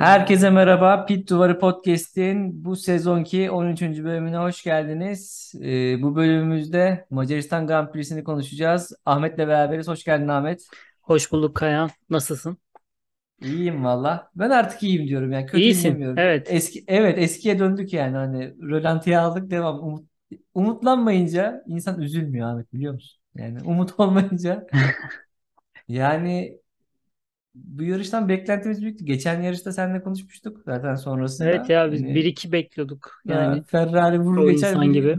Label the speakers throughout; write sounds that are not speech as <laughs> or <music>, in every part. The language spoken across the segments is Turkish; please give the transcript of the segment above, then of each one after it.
Speaker 1: Herkese merhaba. Pit Duvarı Podcast'in bu sezonki 13. bölümüne hoş geldiniz. Ee, bu bölümümüzde Macaristan Grand Prix'sini konuşacağız. Ahmet'le beraberiz. Hoş geldin Ahmet.
Speaker 2: Hoş bulduk Kayan. Nasılsın?
Speaker 1: İyiyim valla. Ben artık iyiyim diyorum yani. Kötü
Speaker 2: İyisin.
Speaker 1: diyemiyorum.
Speaker 2: Evet.
Speaker 1: Eski, evet eskiye döndük yani. Hani rölantiye aldık devam. Umut, umutlanmayınca insan üzülmüyor Ahmet biliyor musun? Yani umut <laughs> olmayınca <laughs> yani bu yarıştan beklentimiz büyüktü. Geçen yarışta seninle konuşmuştuk zaten
Speaker 2: Evet
Speaker 1: sonrasında.
Speaker 2: ya biz
Speaker 1: Hani
Speaker 2: 1-2 bekliyorduk.
Speaker 1: Ha,
Speaker 2: Yani
Speaker 1: Ferrari vurur
Speaker 2: o
Speaker 1: geçer
Speaker 2: insan gibi.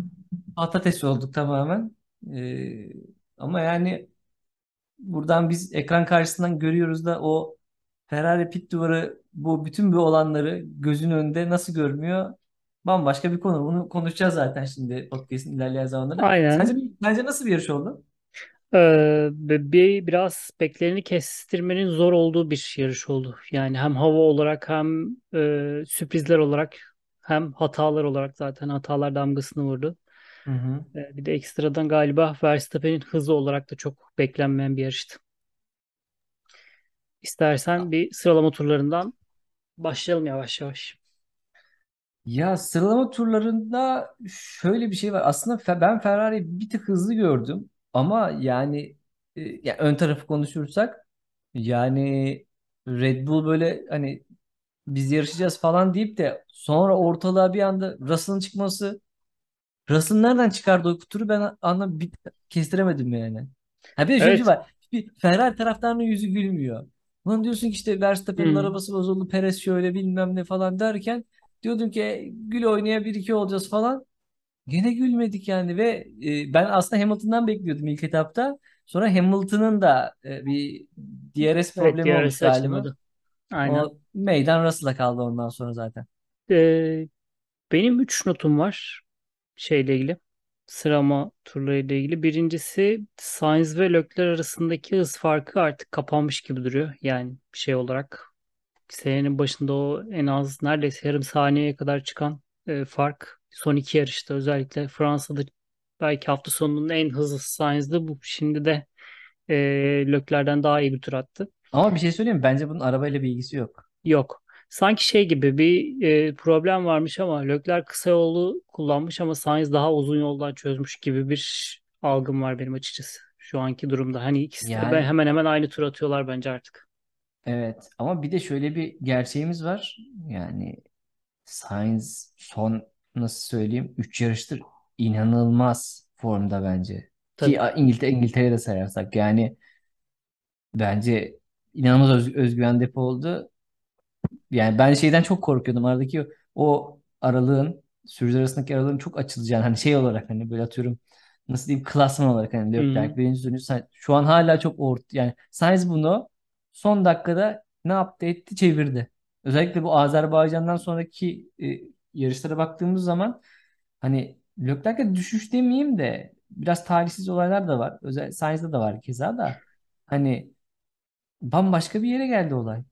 Speaker 1: patates olduk tamamen. Ee, ama yani buradan biz ekran karşısından görüyoruz da o Ferrari pit duvarı bu bütün bu olanları gözün önünde nasıl görmüyor? Bambaşka bir konu. Bunu konuşacağız zaten şimdi podcast'in ilerleyen zamanlarda. Sence,
Speaker 2: Aynen.
Speaker 1: sence nasıl bir yarış oldu?
Speaker 2: Ee, bir, biraz beklerini kestirmenin zor olduğu bir yarış oldu. Yani hem hava olarak hem e, sürprizler olarak hem hatalar olarak zaten hatalar damgasını vurdu.
Speaker 1: Hı hı.
Speaker 2: Ee, bir de ekstradan galiba Verstappen'in hızı olarak da çok beklenmeyen bir yarıştı. İstersen bir sıralama turlarından başlayalım yavaş yavaş.
Speaker 1: Ya sıralama turlarında şöyle bir şey var. Aslında ben Ferrari'yi bir tık hızlı gördüm. Ama yani, e, ya ön tarafı konuşursak yani Red Bull böyle hani biz yarışacağız falan deyip de sonra ortalığa bir anda Russell'ın çıkması Russell nereden çıkardı o turu ben anlam bir, kestiremedim yani. Ha bir de şöyle bir şey
Speaker 2: Evet.
Speaker 1: var. Bir Ferrari taraftarının yüzü gülmüyor. Lan diyorsun ki işte Verstappen'in
Speaker 2: Hı.
Speaker 1: arabası bozuldu, Perez şöyle bilmem ne falan derken diyordun ki gül oynaya bir iki olacağız falan. Gene gülmedik yani ve e, ben aslında Hamilton'dan bekliyordum ilk etapta. Sonra Hamilton'ın da e, bir DRS
Speaker 2: Evet
Speaker 1: problemi
Speaker 2: diğer
Speaker 1: olmuş galiba.
Speaker 2: Aynen.
Speaker 1: O meydan Russell'a kaldı ondan sonra zaten.
Speaker 2: Ee, benim 3 notum var şeyle ilgili. Sıralama turlarıyla ilgili. Birincisi Sainz ve Leclerc arasındaki hız farkı artık kapanmış gibi duruyor. Yani şey olarak senenin başında o en az neredeyse yarım saniyeye kadar çıkan e, fark son iki yarışta özellikle Fransa'da belki hafta sonunun en hızlı Sainz'dı. Bu şimdi de e, Leclerc'den daha iyi bir tur attı.
Speaker 1: Ama bir şey söyleyeyim mi? Bence bunun arabayla bir ilgisi yok.
Speaker 2: Yok. Sanki şey gibi bir e, problem varmış ama Leclerc kısa yolu kullanmış ama Sainz daha uzun yoldan çözmüş gibi bir algım var benim açıkçası. Şu anki durumda. Hani ikisi de
Speaker 1: Yani
Speaker 2: hemen hemen aynı tur atıyorlar bence artık.
Speaker 1: evet ama bir de şöyle bir gerçeğimiz var. Yani Sainz son nasıl söyleyeyim 3 yarıştır inanılmaz formda bence. Ki
Speaker 2: Tabii.
Speaker 1: İngiltere, İngiltere'ye de sayarsak yani bence inanılmaz öz, özgüven depo oldu. Yani ben şeyden çok korkuyordum. Aradaki o aralığın sürücüler arasındaki aralığın çok açılacağını hani şey olarak hani böyle atıyorum nasıl diyeyim klasman olarak hani. Leclerc birinci dönüş şu an hala çok ort yani Sainz bunu son dakikada ne yaptı etti çevirdi. Özellikle bu Azerbaycan'dan sonraki e, yarışlara baktığımız zaman hani Leclerc'e düşüş demeyeyim de biraz talihsiz olaylar da var. Özel Sainz'da da var keza da hani bambaşka bir yere geldi olay.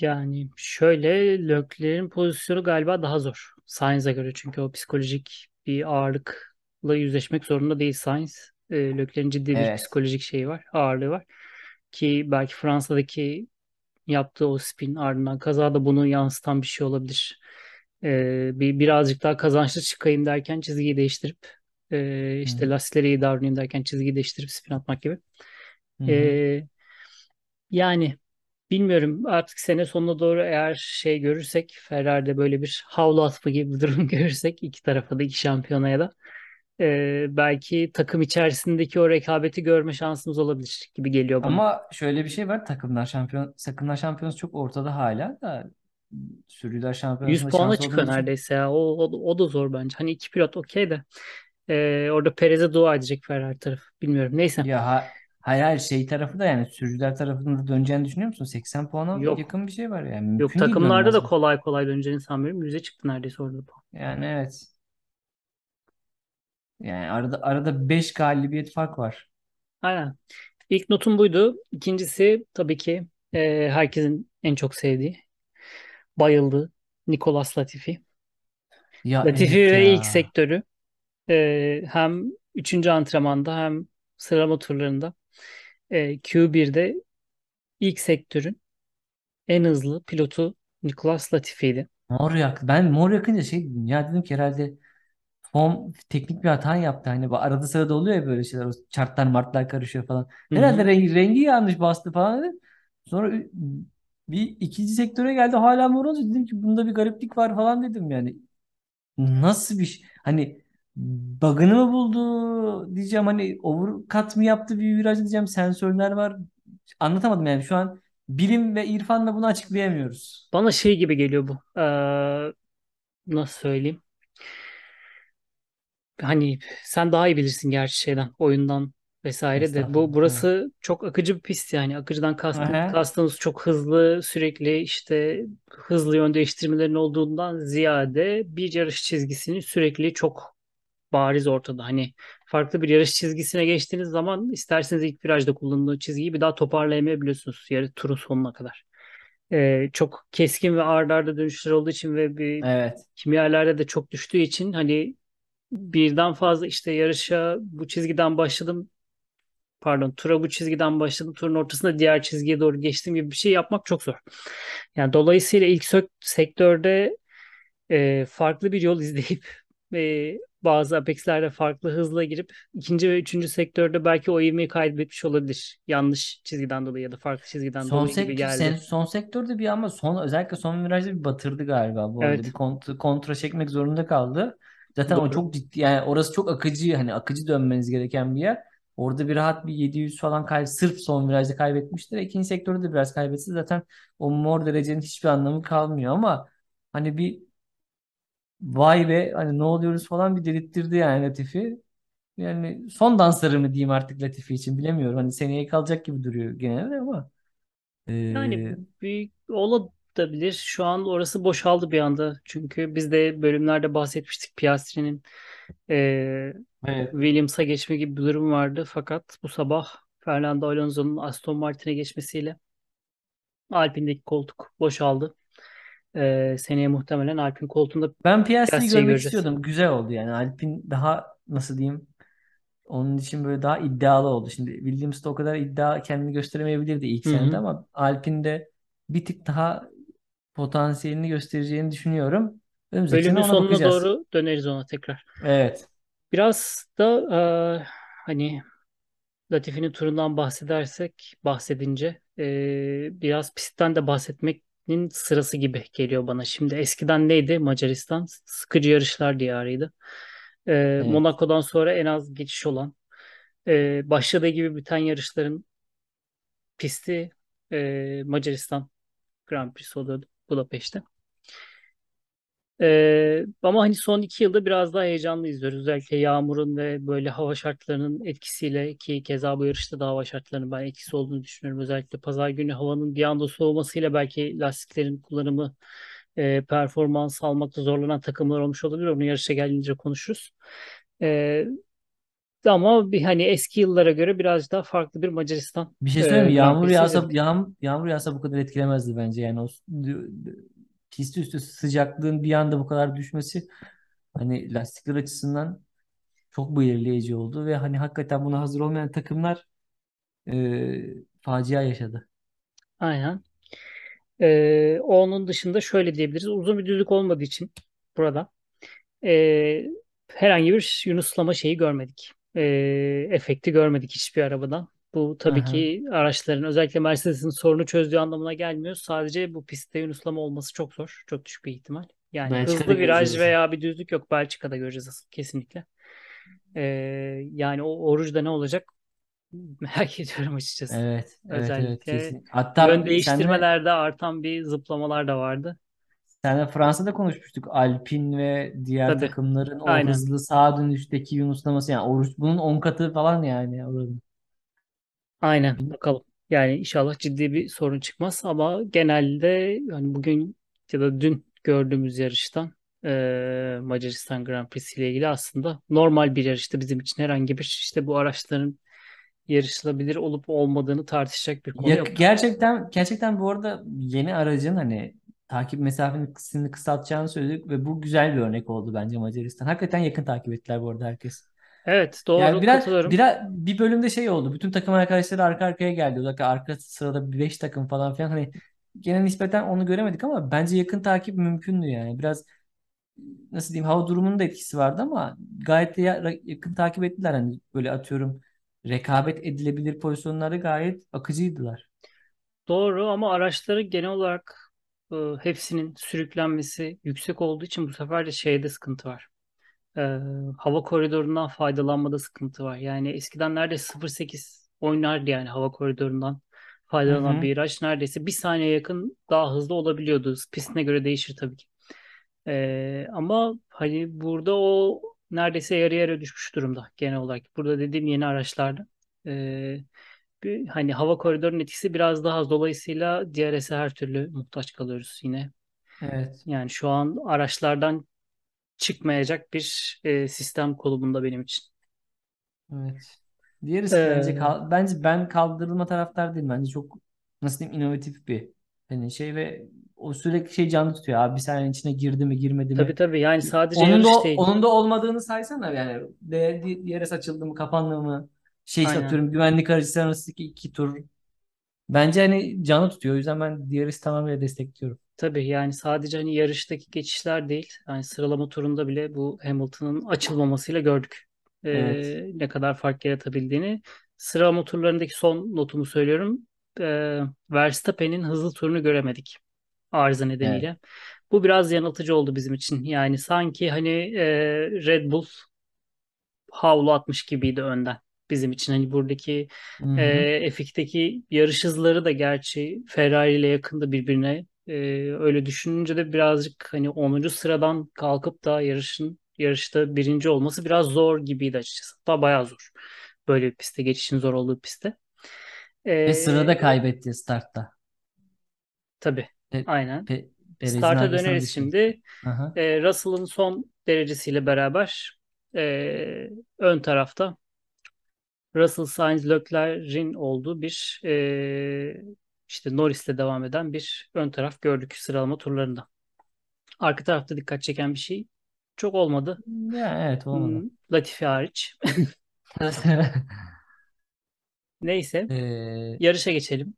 Speaker 2: Yani şöyle Leclerc'in pozisyonu galiba daha zor. Sainz'e göre çünkü o psikolojik bir ağırlıkla yüzleşmek zorunda değil Sainz. E, Leclerc'in ciddi bir
Speaker 1: Evet.
Speaker 2: psikolojik şeyi var, ağırlığı var. Ki belki Fransa'daki yaptığı o spin ardından kaza da bunu yansıtan bir şey olabilir. Ee, bir birazcık daha kazançlı çıkayım derken çizgiyi değiştirip e, işte
Speaker 1: hı.
Speaker 2: lastikleri iyi davranayım derken çizgiyi değiştirip spin atmak gibi. Ee, yani bilmiyorum artık sene sonuna doğru eğer şey görürsek Ferrari'de böyle bir havlu atma gibi bir durum <laughs> görürsek iki tarafa da iki şampiyonaya da e, belki takım içerisindeki o rekabeti görme şansımız olabilir gibi geliyor bana.
Speaker 1: Ama şöyle bir şey var. Takımlar şampiyon, takımlar şampiyonası çok ortada hala da sürücüler
Speaker 2: 100
Speaker 1: şampiyonasında
Speaker 2: puana
Speaker 1: şans
Speaker 2: çıkıyor neredeyse ya. O, o, o da zor bence. Hani iki pilot okey de. Ee, orada Perez'e dua edecek Ferrari tarafı. Bilmiyorum. Neyse.
Speaker 1: Ya ha, hayır hayır şey tarafı da yani sürücüler tarafında döneceğini düşünüyor musun? 80 puana
Speaker 2: Yok.
Speaker 1: yakın bir şey var yani
Speaker 2: Yok
Speaker 1: mümkün değil
Speaker 2: takımlarda da kolay kolay döneceğini sanmıyorum. Yüze çıktı neredeyse orada puan.
Speaker 1: Yani evet. Yani arada arada 5 galibiyet fark var.
Speaker 2: Aynen. İlk notum buydu. İkincisi tabii ki e, herkesin en çok sevdiği, bayıldığı Nicolas Latifi.
Speaker 1: Ya
Speaker 2: Latifi
Speaker 1: evet
Speaker 2: ve ilk
Speaker 1: ya.
Speaker 2: sektörü e, hem üçüncü antrenmanda hem sıralama turlarında e, Q1'de ilk sektörün en hızlı pilotu Nicolas Latifi'ydi.
Speaker 1: Mor yak. Ben mor yakınca şey ya dedim ki herhalde Tom teknik bir hata yaptı. Hani bu arada sırada oluyor ya böyle şeyler. O chartlar martlar karışıyor falan.
Speaker 2: Hı
Speaker 1: Herhalde rengi, rengi yanlış bastı falan dedim. Sonra bir ikinci sektöre geldi hala mor olunca dedim ki bunda bir gariplik var falan dedim yani. Nasıl bir şey? Hani bug'ını mı buldu diyeceğim hani overcut mı yaptı bir viraj diyeceğim sensörler var. Anlatamadım yani şu an bilim ve irfanla bunu açıklayamıyoruz.
Speaker 2: Bana şey gibi geliyor bu. Ee, nasıl söyleyeyim? Hani sen daha iyi bilirsin gerçi şeyden, oyundan vesaire de. Bu
Speaker 1: Estağfurullah. Evet.
Speaker 2: burası çok akıcı bir pist yani. Akıcıdan kastım,
Speaker 1: Aha,
Speaker 2: kastımız çok hızlı, sürekli işte hızlı yön değiştirmelerin olduğundan ziyade bir yarış çizgisinin sürekli çok bariz ortada. Hani farklı bir yarış çizgisine geçtiğiniz zaman isterseniz ilk virajda kullandığı çizgiyi bir daha toparlayamayabiliyorsunuz yarı turun sonuna kadar. Ee, çok keskin ve ard arda dönüşler olduğu için ve bir
Speaker 1: Evet.
Speaker 2: kimyalarda de çok düştüğü için hani birden fazla işte yarışa bu çizgiden başladım pardon tura bu çizgiden başladım turun ortasında diğer çizgiye doğru geçtiğim gibi bir şey yapmak çok zor. Yani dolayısıyla ilk sektörde e, farklı bir yol <laughs> izleyip e, bazı Apex'lerde farklı hızla girip ikinci ve üçüncü sektörde belki o ivmeyi kaybetmiş olabilir. Yanlış çizgiden dolayı ya da farklı çizgiden
Speaker 1: Son
Speaker 2: dolayı gibi
Speaker 1: sektör sen,
Speaker 2: geldi.
Speaker 1: son sektörde bir ama son özellikle son virajda bir batırdı galiba bu arada. Bir
Speaker 2: Evet,
Speaker 1: kontra, kontra çekmek zorunda kaldı. Zaten o
Speaker 2: doğru.
Speaker 1: çok ciddi yani orası çok akıcı hani akıcı dönmeniz gereken bir yer. Orada bir rahat bir 700 falan kay sırf son virajda kaybetmiştir. İkinci sektörde de biraz kaybetse zaten o mor derecenin hiçbir anlamı kalmıyor ama hani bir vay be hani ne oluyoruz falan bir dedirttirdi yani Latifi. Yani son dansları mı diyeyim artık Latifi için bilemiyorum. Hani seneye kalacak gibi duruyor genelde ama
Speaker 2: Yani
Speaker 1: ee,
Speaker 2: bir olabilir. Şu an orası boşaldı bir anda. Çünkü biz de bölümlerde bahsetmiştik Piastri'nin e,
Speaker 1: Evet.
Speaker 2: Williams'a geçme gibi bir durum vardı. Fakat bu sabah Fernando Alonso'nun Aston Martin'e geçmesiyle Alpine'deki koltuk boşaldı. E, seneye muhtemelen Alpine koltuğunda
Speaker 1: Ben Piastri'yi görmek
Speaker 2: göreceğiz.
Speaker 1: istiyordum. Güzel oldu yani. Alpine daha nasıl diyeyim? Onun için böyle daha iddialı oldu. Şimdi Williams'da o kadar iddia kendini gösteremeyebilirdi ilk
Speaker 2: Hı
Speaker 1: senede ama Alpine'de bir tık daha potansiyelini göstereceğini düşünüyorum. Önümüzdeki sene
Speaker 2: Bölümün
Speaker 1: ona
Speaker 2: sonuna
Speaker 1: bakacağız.
Speaker 2: doğru döneriz ona tekrar.
Speaker 1: Evet.
Speaker 2: Biraz da e, hani Latifi'nin turundan bahsedersek, bahsedince e, biraz pistten de bahsetmenin sırası gibi geliyor bana. Şimdi eskiden neydi Macaristan? Sıkıcı yarışlar diyarıydı. E,
Speaker 1: Evet.
Speaker 2: Monaco'dan sonra en az geçiş olan, e, başladığı gibi biten yarışların pisti e, Macaristan Grand Prix oluyordu Budapeşte. Ee, ama hani son iki yılda biraz daha heyecanlı izliyoruz. Özellikle yağmurun ve böyle hava şartlarının etkisiyle ki keza bu yarışta da hava şartlarının ben etkisi olduğunu düşünüyorum. Özellikle pazar günü havanın bir anda soğumasıyla belki lastiklerin kullanımı e, performans almakta zorlanan takımlar olmuş olabilir. Onu yarışa gelince konuşuruz. Ee, ama bir hani eski yıllara göre biraz daha farklı bir Macaristan
Speaker 1: Bir şey söyleyeyim
Speaker 2: e,
Speaker 1: mi?
Speaker 2: Grand
Speaker 1: Yağmur yağsa yağm, yağmur yağsa bu kadar etkilemezdi bence. Yani o pist üstü sıcaklığın bir anda bu kadar düşmesi hani lastikler açısından çok belirleyici oldu ve hani hakikaten buna hazır olmayan takımlar e, facia yaşadı.
Speaker 2: Aynen. Ee, onun dışında şöyle diyebiliriz. Uzun bir düzlük olmadığı için burada e, herhangi bir yunuslama şeyi görmedik. E, efekti görmedik hiçbir arabadan. Bu tabii
Speaker 1: Aha.
Speaker 2: ki araçların özellikle Mercedes'in sorunu çözdüğü anlamına gelmiyor. Sadece bu pistte yunuslama olması çok zor. Çok düşük bir ihtimal. Yani
Speaker 1: Belçika'da
Speaker 2: hızlı viraj
Speaker 1: göreceğiz.
Speaker 2: veya bir düzlük yok. Belçika'da göreceğiz kesinlikle. E, yani o oruçta ne olacak <laughs> merak ediyorum açıkçası.
Speaker 1: Evet, evet, evet
Speaker 2: Özellikle
Speaker 1: kesin.
Speaker 2: yön
Speaker 1: Hatta senle
Speaker 2: değiştirmelerde artan bir zıplamalar da vardı.
Speaker 1: Senle Fransa'da konuşmuştuk. Alpine ve diğer
Speaker 2: Tabii.
Speaker 1: takımların o
Speaker 2: Aynen.
Speaker 1: hızlı sağa dönüşteki yunuslaması yani oruç bunun 10 katı falan yani oranın.
Speaker 2: Aynen. Bakalım. Yani inşallah ciddi bir sorun çıkmaz ama genelde hani bugün ya da dün gördüğümüz yarıştan eee, Macaristan Grand Prix ile ilgili aslında normal bir yarıştı bizim için herhangi bir işte bu araçların yarışılabilir olup olmadığını tartışacak bir konu
Speaker 1: Ya,
Speaker 2: yoktu.
Speaker 1: gerçekten gerçekten bu arada yeni aracın hani takip mesafeni kısmını kısaltacağını söyledik ve bu güzel bir örnek oldu bence Macaristan. Hakikaten yakın takip ettiler bu arada herkes.
Speaker 2: Evet
Speaker 1: Yani
Speaker 2: doğru
Speaker 1: biraz,
Speaker 2: katılıyorum.
Speaker 1: biraz bir bölümde şey oldu. Bütün takım arkadaşları arka arkaya geldi. Özellikle arka sırada bir beş takım falan filan. Hani gene nispeten onu göremedik ama bence yakın takip mümkündü yani. Biraz nasıl diyeyim hava durumunun da etkisi vardı ama gayet de ya- yakın takip ettiler. Hani böyle atıyorum rekabet edilebilir pozisyonlarda gayet akıcıydılar.
Speaker 2: Doğru ama araçları genel olarak e, hepsinin sürüklenmesi yüksek olduğu için bu sefer de şeyde sıkıntı var. E, hava koridorundan faydalanmada sıkıntı var. Yani eskiden neredeyse 0.8 oynardı yani hava koridorundan faydalanan
Speaker 1: hı.
Speaker 2: bir araç neredeyse bir saniye yakın daha hızlı olabiliyordu. Pistine göre değişir tabii ki. E, ama hani burada o neredeyse yarı yarıya düşmüş durumda genel olarak. Burada dediğim yeni araçlarda. E, bir, hani hava koridorunun etkisi biraz daha az. Dolayısıyla DRS'e her türlü muhtaç kalıyoruz yine.
Speaker 1: Evet.
Speaker 2: Yani şu an araçlardan çıkmayacak bir e, sistem konumunda benim için.
Speaker 1: Evet. Bence
Speaker 2: Ee,
Speaker 1: kal bence ben kaldırılma taraftar değilim. Bence çok nasıl diyeyim inovatif bir hani şey ve o sürekli şey canlı tutuyor. Abi bir saniyenin içine girdi mi girmedi
Speaker 2: tabii
Speaker 1: mi?
Speaker 2: tabii yani sadece
Speaker 1: Onun da
Speaker 2: değil.
Speaker 1: onun da olmadığını saysana yani. Diğeri açıldı mı kapandı mı? Şey
Speaker 2: Aynen.
Speaker 1: atıyorum güvenlik aracı arasındaki iki tur. Bence hani canlı tutuyor. O yüzden ben diğeri tamamıyla destekliyorum.
Speaker 2: Tabii yani sadece hani yarıştaki geçişler değil. Yani sıralama turunda bile bu Hamilton'ın açılmamasıyla gördük.
Speaker 1: Evet.
Speaker 2: Ee, ne kadar fark yaratabildiğini. Sıralama turlarındaki son notumu söylüyorum. Ee, Verstappen'in hızlı turunu göremedik. arıza
Speaker 1: Evet.
Speaker 2: nedeniyle. Bu biraz yanıltıcı oldu bizim için. Yani sanki hani e, Red Bull havlu atmış gibiydi önden bizim için. Hani buradaki
Speaker 1: Hı hı.
Speaker 2: e, F2'deki yarış hızları da gerçi Ferrari ile yakında birbirine. E, öyle düşününce de birazcık hani onuncu sıradan kalkıp da yarışın yarışta birinci olması biraz zor gibiydi açıkçası. Hatta bayağı zor. Böyle bir piste geçişin zor olduğu pistte.
Speaker 1: Ve
Speaker 2: E,
Speaker 1: sırada kaybetti startta.
Speaker 2: tabii
Speaker 1: Pe
Speaker 2: aynen.
Speaker 1: Pe Perez'in
Speaker 2: Start'a döneriz şimdi.
Speaker 1: Aha.
Speaker 2: E, Russell'ın son derecesiyle beraber e, ön tarafta Russell Sainz Leclerc'in olduğu bir e, işte Norris'le devam eden bir ön taraf gördük sıralama turlarında. Arka tarafta dikkat çeken bir şey çok olmadı.
Speaker 1: Ya evet
Speaker 2: Hmm,
Speaker 1: olmadı.
Speaker 2: Latifi hariç. <laughs> Neyse
Speaker 1: Ee,
Speaker 2: yarışa geçelim.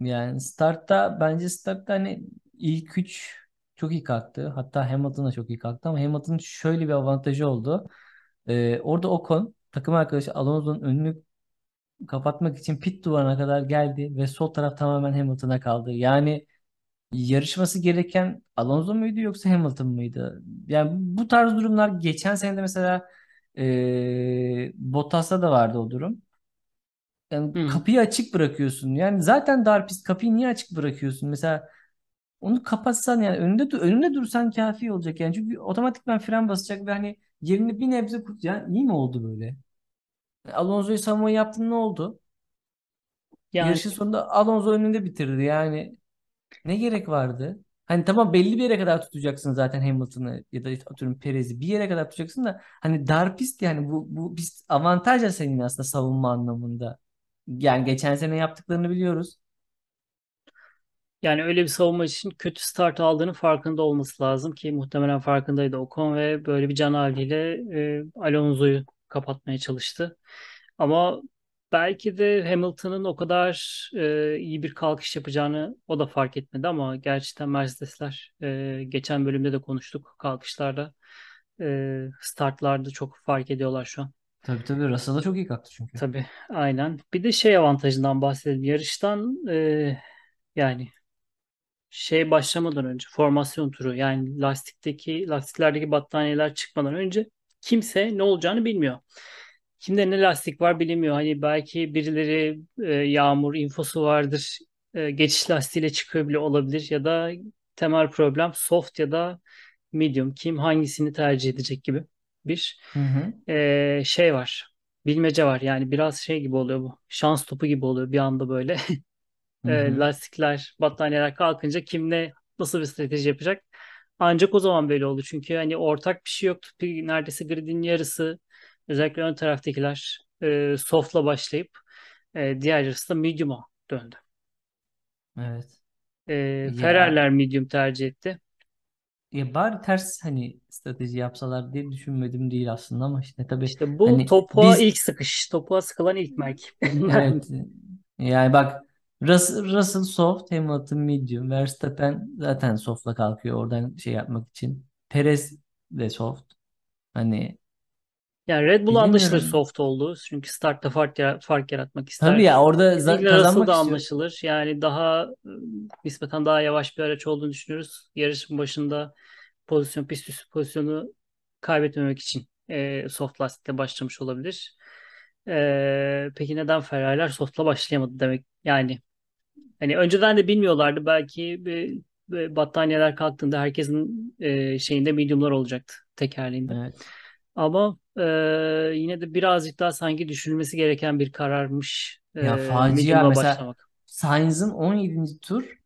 Speaker 1: yani startta bence startta hani ilk üç çok iyi kalktı. Hatta Hamilton da çok iyi kalktı ama Hamilton'ın şöyle bir avantajı oldu. Ee, orada Ocon takım arkadaşı Alonso'nun önünü kapatmak için pit duvarına kadar geldi ve sol taraf tamamen Hamilton'a kaldı. Yani yarışması gereken Alonso muydu yoksa Hamilton mıydı? Yani bu tarz durumlar geçen sene de mesela ee, Bottas'ta da vardı o durum. Yani
Speaker 2: Hı.
Speaker 1: kapıyı açık bırakıyorsun. Yani zaten dar pist kapıyı niye açık bırakıyorsun? Mesela onu kapatsan yani önünde dur önünde dursan kafi olacak yani. Çünkü otomatikman fren basacak ve hani yerini bir nebze kurt yani iyi mi oldu böyle? Alonso'yu savunma yaptın ne oldu?
Speaker 2: Yani
Speaker 1: Yarışın sonunda Alonso önünde bitirdi. Yani ne gerek vardı? Hani tamam belli bir yere kadar tutacaksın zaten Hamilton'ı ya da atıyorum Perez'i bir yere kadar tutacaksın da hani dar pist yani bu bu pist avantaj ya senin aslında savunma anlamında. Yani geçen sene yaptıklarını biliyoruz.
Speaker 2: Yani öyle bir savunma için kötü start aldığının farkında olması lazım ki muhtemelen farkındaydı Ocon ve böyle bir can havliyle e, Alonso'yu kapatmaya çalıştı. Ama belki de Hamilton'ın o kadar e, iyi bir kalkış yapacağını o da fark etmedi ama gerçekten Mercedesler e, geçen bölümde de konuştuk kalkışlarda e, startlarda çok fark ediyorlar şu an.
Speaker 1: Tabii tabii Russell'a çok iyi kalktı çünkü.
Speaker 2: Tabii aynen. Bir de şey avantajından bahsedelim. Yarıştan e, yani şey başlamadan önce formasyon turu yani lastikteki lastiklerdeki battaniyeler çıkmadan önce kimse ne olacağını bilmiyor. Kimde ne lastik var bilinmiyor. Hani belki birileri e, yağmur infosu vardır. E, geçiş lastiğiyle çıkıyor bile olabilir ya da temel problem soft ya da medium. Kim hangisini tercih edecek gibi bir
Speaker 1: Hı hı.
Speaker 2: e, şey var. Bilmece var. Yani biraz şey gibi oluyor bu. Şans topu gibi oluyor bir anda böyle. <laughs>
Speaker 1: Hı
Speaker 2: e, lastikler, battaniyeler kalkınca kim ne nasıl bir strateji yapacak? Ancak o zaman böyle oldu. Çünkü hani ortak bir şey yoktu. Neredeyse gridin yarısı özellikle ön taraftakiler e, soft'la başlayıp e, diğer yarısı da medium'a döndü.
Speaker 1: Evet.
Speaker 2: E,
Speaker 1: Ya
Speaker 2: Ferrari'ler medium tercih etti.
Speaker 1: ya bari ters hani strateji yapsalar diye düşünmedim değil aslında ama işte tabii
Speaker 2: İşte bu
Speaker 1: hani
Speaker 2: topuğa
Speaker 1: biz
Speaker 2: ilk sıkış, topuğa sıkılan ilk mermi.
Speaker 1: evet <laughs> yani bak Russell, Russell soft, Hamilton medium. Verstappen zaten soft'la kalkıyor oradan şey yapmak için. Perez de soft. Hani
Speaker 2: Yani Red Bull anlaşılır soft oldu. Çünkü startta fark, yara- fark yaratmak
Speaker 1: Tabii ya
Speaker 2: ister.
Speaker 1: orada
Speaker 2: Kesinlikle
Speaker 1: kazanmak
Speaker 2: da
Speaker 1: istiyor.
Speaker 2: anlaşılır. Yani daha e, nispeten daha yavaş bir araç olduğunu düşünüyoruz. Yarışın başında pozisyon, pist üstü pozisyonu kaybetmemek için e, soft lastikle başlamış olabilir. E, peki neden Ferrari'ler softla başlayamadı demek? Yani hani önceden de bilmiyorlardı. Belki bir battaniyeler kalktığında herkesin e, şeyinde medium'lar olacaktı tekerleğinde.
Speaker 1: Evet.
Speaker 2: Ama e, yine de birazcık daha sanki düşünülmesi gereken bir kararmış e,
Speaker 1: Ya facia
Speaker 2: medium'la
Speaker 1: mesela
Speaker 2: başlamak.
Speaker 1: Sainz'ın 17. tur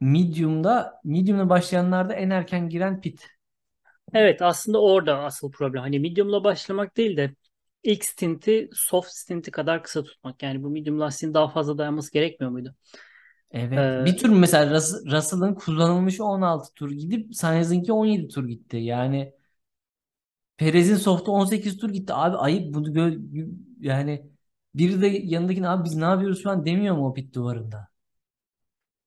Speaker 1: medium'da medium'la başlayanlarda en erken giren pit.
Speaker 2: Evet aslında orada asıl problem. Hani medium'la başlamak değil de ilk stinti soft stinti kadar kısa tutmak. Yani bu medium lastiğin daha fazla dayanması gerekmiyor muydu?
Speaker 1: Evet.
Speaker 2: E,
Speaker 1: Bir tur mesela Rus- Russell'ın kullanılmış 16 tur gidip Sainz'ınki 17 tur gitti. Yani Perez'in soft'u 18 tur gitti. Abi ayıp bunu gö- yani biri de yanındakine abi biz ne yapıyoruz şu an demiyor mu o pit duvarında?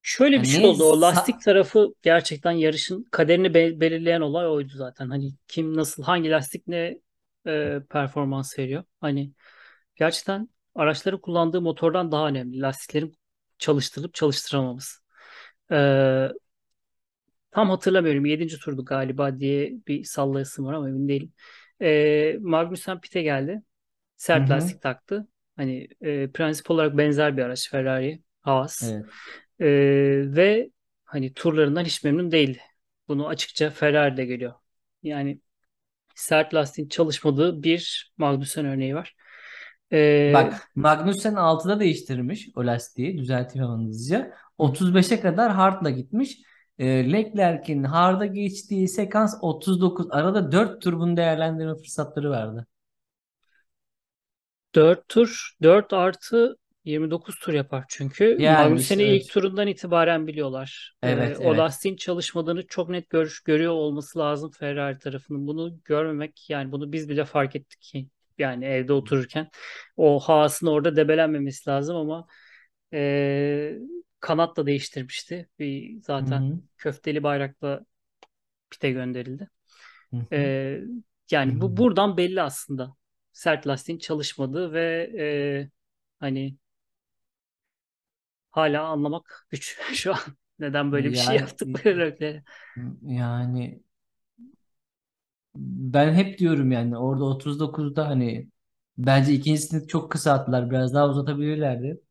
Speaker 2: şöyle bir
Speaker 1: Yani
Speaker 2: şey
Speaker 1: ne
Speaker 2: oldu. O lastik tarafı gerçekten yarışın kaderini be- belirleyen olay oydu zaten. Hani kim nasıl hangi lastik ne e, performans veriyor. Hani gerçekten araçların kullandığı motordan daha önemli. Lastiklerin çalıştırılıp çalıştıramamız. Ee, tam hatırlamıyorum. Yedinci turdu galiba diye bir sallayasım var ama emin değilim. Ee, Magnussen pit'e geldi. Sert
Speaker 1: hı.
Speaker 2: lastik taktı. Hani e, prensip olarak benzer bir araç Ferrari, Haas.
Speaker 1: Evet.
Speaker 2: Ee, ve hani turlarından hiç memnun değildi. Bunu açıkça Ferrari de geliyor. Yani sert lastiğin çalışmadığı bir Magnussen örneği var. Ee,
Speaker 1: Bak Magnussen 6'da değiştirmiş o lastiği düzelteyim hemen hızlıca.
Speaker 2: hı hı.
Speaker 1: 35'e kadar hard'la gitmiş. E, Leclerc'in hard'a geçtiği sekans 39. Arada 4 tur bunu değerlendirme fırsatları vardı.
Speaker 2: 4 tur 4 artı 29 tur yapar çünkü.
Speaker 1: Yani işte
Speaker 2: ilk
Speaker 1: evet.
Speaker 2: turundan itibaren biliyorlar. Ee,
Speaker 1: Evet
Speaker 2: o
Speaker 1: evet.
Speaker 2: lastiğin çalışmadığını çok net gör, görüyor olması lazım Ferrari tarafının. Bunu görmemek yani bunu biz bile fark ettik ki yani evde otururken o Haas'ın orada debelenmemesi lazım ama e, kanat da değiştirmişti. Bir, zaten
Speaker 1: hı.
Speaker 2: köfteli bayrakla pite gönderildi.
Speaker 1: Hı
Speaker 2: yani bu
Speaker 1: hı.
Speaker 2: buradan belli aslında. Sert lastiğin çalışmadığı ve e, hani hala anlamak güç <laughs> şu an. Neden böyle bir şey
Speaker 1: Yani
Speaker 2: yaptıkları Leclerc'e.
Speaker 1: yani ben hep diyorum yani orada 39'da hani bence ikincisini çok kısalttılar. Biraz daha uzatabilirlerdi.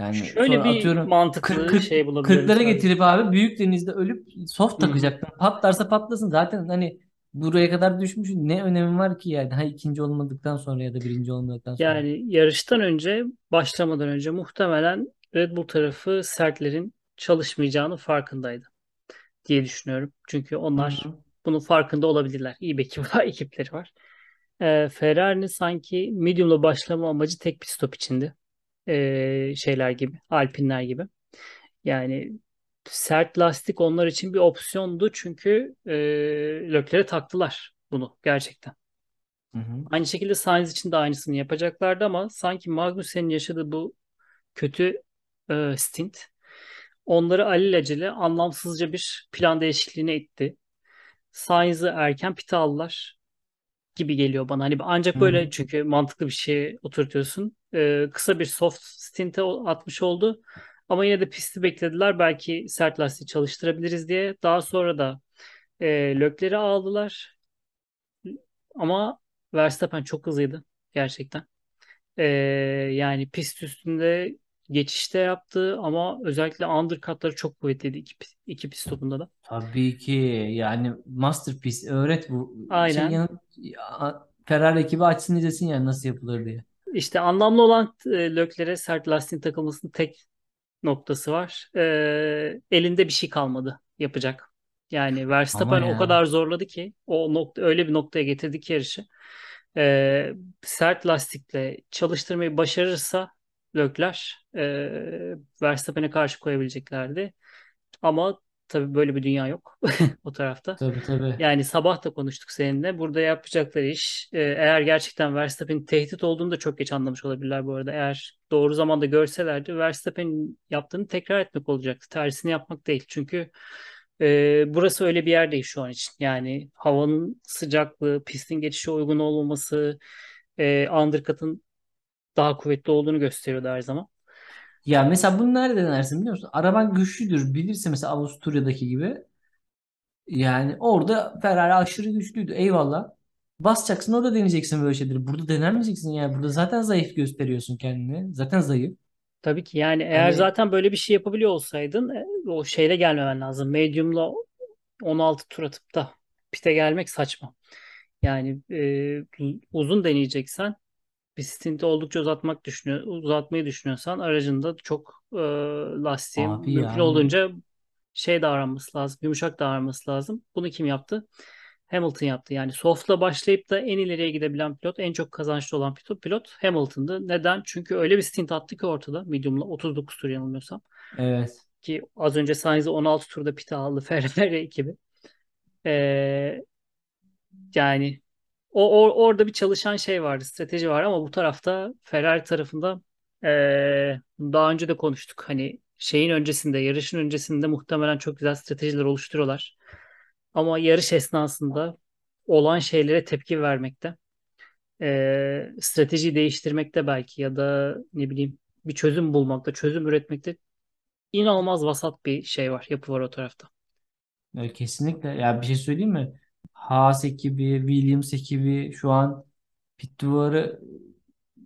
Speaker 1: Yani
Speaker 2: Şöyle
Speaker 1: sonra
Speaker 2: bir
Speaker 1: atıyorum 40
Speaker 2: mantıklı
Speaker 1: 40
Speaker 2: şey bulabilirim
Speaker 1: 40'lara
Speaker 2: sadece.
Speaker 1: getirip abi büyük denizde ölüp soft
Speaker 2: Hı hı.
Speaker 1: Patlarsa patlasın. Zaten hani buraya kadar düşmüşün ne önemi var ki yani? Ha ikinci olmadıktan sonra ya da birinci olmadıktan sonra.
Speaker 2: Yani yarıştan önce, başlamadan önce muhtemelen Red Bull tarafı sertlerin çalışmayacağını farkındaydı diye düşünüyorum. Çünkü onlar
Speaker 1: hı.
Speaker 2: bunun farkında olabilirler. İyi bir ekip var, <laughs> ekipleri var. Ee, Ferrari'nin sanki medium'la başlama amacı tek pit stop içindi. Ee, şeyler gibi, Alpinler gibi. Yani sert lastik onlar için bir opsiyondu çünkü e, Leclerc'e taktılar bunu gerçekten.
Speaker 1: Hı hı.
Speaker 2: Aynı şekilde Sainz için de aynısını yapacaklardı ama sanki Magnussen'in yaşadığı bu kötü e, stint onları alelacele anlamsızca bir plan değişikliğine itti. Sainz'ı erken pite aldılar. gibi geliyor bana. Hani ancak böyle
Speaker 1: hı.
Speaker 2: çünkü mantıklı bir şey oturtuyorsun. Ee, kısa bir soft stint'e atmış oldu. Ama yine de pisti beklediler. Belki sert lastiği çalıştırabiliriz diye. Daha sonra da e, Lökler'i aldılar. Ama Verstappen çok hızlıydı gerçekten. Ee, yani pist üstünde geçişte yaptı ama özellikle undercut'ları çok kuvvetliydi iki, iki pist stopunda da.
Speaker 1: Tabii ki yani masterpiece öğret bu şey
Speaker 2: Aynen.
Speaker 1: yanı ya, Ferrari ekibi açsın izlesin yani nasıl yapılır diye.
Speaker 2: İşte anlamlı olan e, Lökler'e sert lastiğin takılmasının tek noktası var. Ee, elinde bir şey kalmadı yapacak. Yani Verstappen o
Speaker 1: ya.
Speaker 2: kadar zorladı ki o nokta öyle bir noktaya getirdi ki yarışı. Ee, sert lastikle çalıştırmayı başarırsa Leclerc e, Verstappen'e karşı koyabileceklerdi. Ama tabii böyle bir dünya yok <laughs> o tarafta.
Speaker 1: Tabii tabii.
Speaker 2: Yani sabah da konuştuk seninle. Burada yapacakları iş e, eğer gerçekten Verstappen'in tehdit olduğunu da çok geç anlamış olabilirler bu arada. Eğer doğru zamanda görselerdi Verstappen'in yaptığını tekrar etmek olacaktı. Tersini yapmak değil. Çünkü e, burası öyle bir yer değil şu an için. Yani havanın sıcaklığı, pistin geçişe uygun olmaması, e, undercut'ın daha kuvvetli olduğunu gösteriyordu her zaman.
Speaker 1: Ya mesela bunu nerede denersin biliyor musun? Araban güçlüdür bilirse mesela Avusturya'daki gibi. Yani orada Ferrari aşırı güçlüydü. Eyvallah. Basacaksın orada deneyeceksin böyle şeyleri. Burada denemeyeceksin yani. Burada zaten zayıf gösteriyorsun kendini. Zaten zayıf.
Speaker 2: Tabii ki yani eğer
Speaker 1: Hani
Speaker 2: zaten böyle bir şey yapabiliyor olsaydın e, o şeyle gelmemen lazım. Medium'la 16 tur atıp da pite gelmek saçma. Yani e, uzun deneyeceksen bir stinti oldukça uzatmak düşünüyor, uzatmayı düşünüyorsan aracında çok e, lastiğin
Speaker 1: abi
Speaker 2: mümkün
Speaker 1: yani
Speaker 2: olduğunca şey davranması lazım, yumuşak davranması lazım. Bunu kim yaptı? Hamilton yaptı. Yani soft'la başlayıp da en ileriye gidebilen pilot, en çok kazançlı olan pilot, pilot Hamilton'dı. Neden? Çünkü öyle bir stint attı ki ortada medium'la 39 tur yanılmıyorsam.
Speaker 1: evet.
Speaker 2: Ki az önce Sainz'i 16 turda pite aldı <laughs> Ferrari ekibi. Ee, yani o, o- orada bir çalışan şey vardı, strateji var ama bu tarafta Ferrari tarafında ee, daha önce de konuştuk. Hani şeyin öncesinde, yarışın öncesinde muhtemelen çok güzel stratejiler oluşturuyorlar. Ama yarış esnasında olan şeylere tepki vermekte, ee, strateji değiştirmekte belki ya da ne bileyim bir çözüm bulmakta, çözüm üretmekte inanılmaz vasat bir şey var, yapı var o tarafta.
Speaker 1: Kesinlikle. Ya bir şey söyleyeyim mi? Haas ekibi, Williams ekibi şu an pit duvarı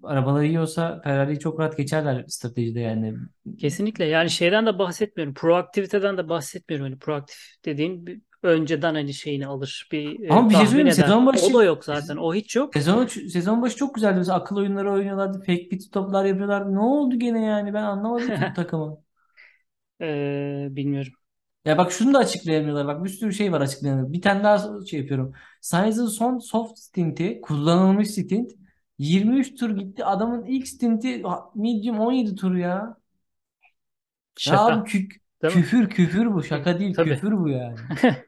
Speaker 1: arabaları yiyorsa Ferrari'yi çok rahat geçerler stratejide yani.
Speaker 2: Kesinlikle yani şeyden de bahsetmiyorum. Proaktiviteden de bahsetmiyorum. Hani proaktif dediğin bir, önceden hani şeyini alır bir e,
Speaker 1: Ama bir şey söyleyeyim
Speaker 2: eder.
Speaker 1: Sezon
Speaker 2: O
Speaker 1: başı
Speaker 2: da yok zaten. O hiç yok.
Speaker 1: sezon, sezon başı çok güzeldi. Mesela akıl oyunları oynuyorlardı. Fake pit stoplar yapıyorlardı. Ne oldu gene yani? Ben anlamadım ki bu <laughs> takımı.
Speaker 2: Ee, bilmiyorum.
Speaker 1: Ya bak şunu da açıklayamıyorlar. Bak bir sürü şey var açıklayamıyor. Bir tane daha şey yapıyorum. Sainz'ın son soft stinti, kullanılmış stint 23 tur gitti. Adamın ilk stinti medium 17 tur ya. Ya abi
Speaker 2: Şaka.
Speaker 1: kü-
Speaker 2: Değil mi?
Speaker 1: küfür küfür bu. Şaka değil
Speaker 2: tabii.
Speaker 1: küfür bu yani. <laughs>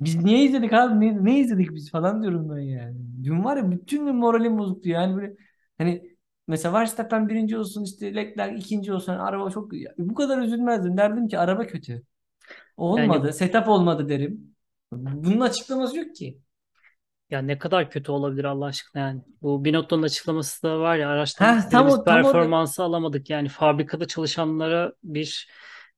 Speaker 1: Biz niye izledik abi? Ne, ne izledik biz falan diyorum ben yani. Dün var ya bütün gün moralim bozuktu yani böyle hani mesela Verstappen birinci olsun işte Leclerc ikinci olsun hani araba çok bu kadar üzülmezdim. Derdim ki araba kötü.
Speaker 2: Yani
Speaker 1: Olmadı. Setup olmadı derim. Bunun açıklaması yok ki.
Speaker 2: ya ne kadar kötü olabilir Allah aşkına yani. Bu Binotto'nun açıklaması da var ya araçtan
Speaker 1: tam
Speaker 2: istediğimiz
Speaker 1: o tam
Speaker 2: performansı alamadık. Yani fabrikada çalışanlara bir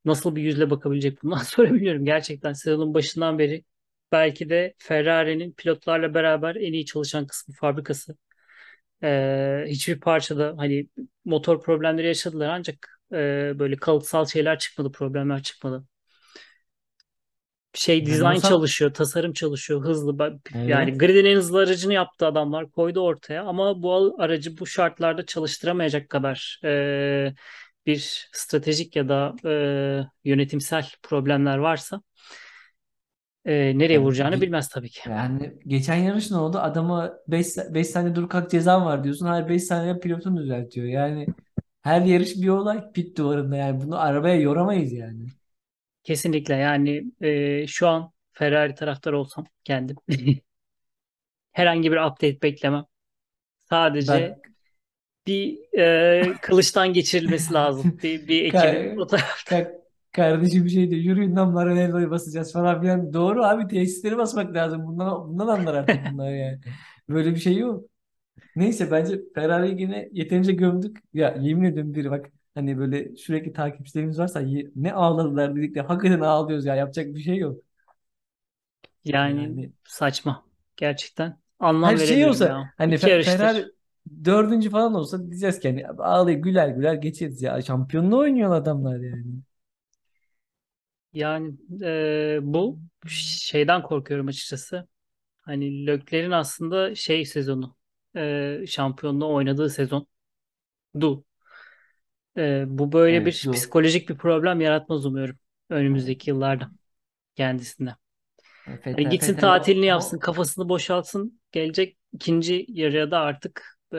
Speaker 2: nasıl bir yüzle bakabilecek bundan <laughs> sonra bilmiyorum. Gerçekten sezonun başından beri belki de Ferrari'nin pilotlarla beraber en iyi çalışan kısmı fabrikası. Ee, hiçbir parçada hani motor problemleri yaşadılar ancak e, böyle kalıtsal şeyler çıkmadı, problemler çıkmadı. Şey dizayn çalışıyor, tasarım çalışıyor, hızlı. Yani
Speaker 1: evet.
Speaker 2: gridin en hızlı aracını yaptı adamlar, koydu ortaya ama bu aracı bu şartlarda çalıştıramayacak kadar e, bir stratejik ya da e, yönetimsel problemler varsa e, nereye
Speaker 1: Ya,
Speaker 2: vuracağını bilmez tabii ki.
Speaker 1: yani geçen yarış ne oldu? Adama 5 5 saniye dur kalk cezan var diyorsun. Hayır 5 saniye pilotun düzeltiyor. Yani her yarış bir olay pit duvarında yani bunu arabaya yoramayız yani.
Speaker 2: Kesinlikle yani e, şu an Ferrari taraftarı olsam kendim <laughs> herhangi bir update beklemem. Sadece
Speaker 1: Bak
Speaker 2: bir e, kılıçtan geçirilmesi lazım. <laughs> Bir, bir ekibin o tarafta.
Speaker 1: ka- kardeşim bir şey diyor. Yürüyün lan Maranello'yu basacağız falan filan. Doğru abi tesisleri basmak lazım. Bundan, bundan anlar artık bunlar yani. Böyle bir şey yok. Neyse bence Ferrari'yi yine yeterince gömdük. Ya yemin ediyorum biri bak hani böyle sürekli takipçilerimiz varsa ye- ne ağladılar dedik de hakikaten ağlıyoruz ya yapacak bir şey yok.
Speaker 2: Yani
Speaker 1: Yani
Speaker 2: saçma. Gerçekten
Speaker 1: her
Speaker 2: anlam
Speaker 1: şey
Speaker 2: veremiyorum
Speaker 1: olsa
Speaker 2: ya.
Speaker 1: hani
Speaker 2: İki
Speaker 1: Fe- Ferrari
Speaker 2: yarıştır.
Speaker 1: dördüncü falan olsa diyeceğiz ki hani ağlayıp güler güler geçeriz ya. Şampiyonluğu oynuyor adamlar yani.
Speaker 2: Yani e, bu şeyden korkuyorum açıkçası. Hani Leclerc'in aslında şey sezonu e, şampiyonluğu oynadığı sezon. Du. E, bu böyle
Speaker 1: Evet
Speaker 2: bir
Speaker 1: bu.
Speaker 2: psikolojik bir problem yaratmaz umuyorum önümüzdeki yıllarda kendisine. Hani
Speaker 1: Feta,
Speaker 2: gitsin
Speaker 1: Feta, o,
Speaker 2: tatilini yapsın,
Speaker 1: o-
Speaker 2: kafasını boşaltsın. Gelecek ikinci yarıya da artık e,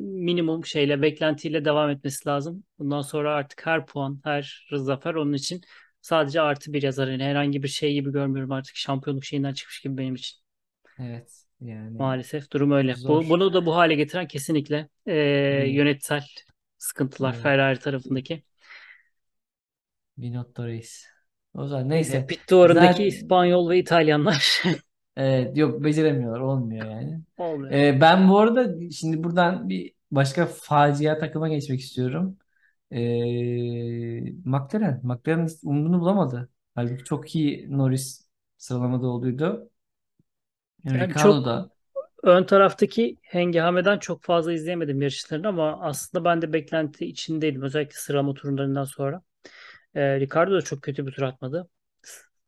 Speaker 2: minimum şeyle, beklentiyle devam etmesi lazım. Bundan sonra artık her puan, her zafer onun için Sadece artı bir yazar. Yani herhangi bir şey gibi görmüyorum artık. Şampiyonluk şeyinden çıkmış gibi benim için.
Speaker 1: Evet yani
Speaker 2: Maalesef durum öyle. Bu,
Speaker 1: zor.
Speaker 2: bunu da bu hale getiren kesinlikle e,
Speaker 1: Bir,
Speaker 2: yönetsel sıkıntılar
Speaker 1: evet,
Speaker 2: Ferrari tarafındaki.
Speaker 1: Binotto Reis. O zaman neyse.
Speaker 2: pit duvarındaki
Speaker 1: Zaten
Speaker 2: İspanyol ve İtalyanlar <laughs>
Speaker 1: Evet, yok beceremiyorlar olmuyor yani.
Speaker 2: olmuyor.
Speaker 1: Ee, ben bu arada şimdi buradan bir başka facia takıma geçmek istiyorum. Ee, McLaren. McLaren umduğunu bulamadı. Halbuki çok iyi Norris sıralamada olduydu. Yani
Speaker 2: Yani
Speaker 1: Ricardo
Speaker 2: çok
Speaker 1: da
Speaker 2: ön taraftaki hengameden çok fazla izleyemedim yarışlarını ama aslında ben de beklenti içindeydim. Özellikle sıralama turlarından sonra. E, Ricardo da çok kötü bir tur atmadı.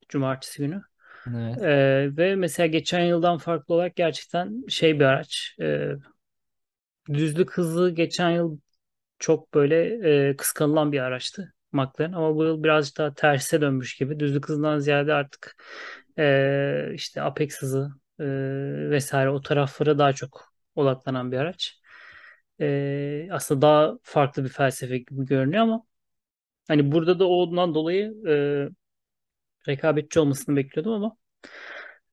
Speaker 2: Cumartesi günü.
Speaker 1: evet.
Speaker 2: E, ve mesela geçen yıldan farklı olarak gerçekten şey bir araç. E, düzlük hızı geçen yıl çok böyle e, kıskanılan bir araçtı McLaren ama bu yıl birazcık daha terse dönmüş gibi. Düzlük hızından ziyade artık e, işte apex hızı e, vesaire o taraflara daha çok odaklanan bir araç. E, aslında daha farklı bir felsefe gibi görünüyor ama hani burada da ondan dolayı e, rekabetçi olmasını bekliyordum ama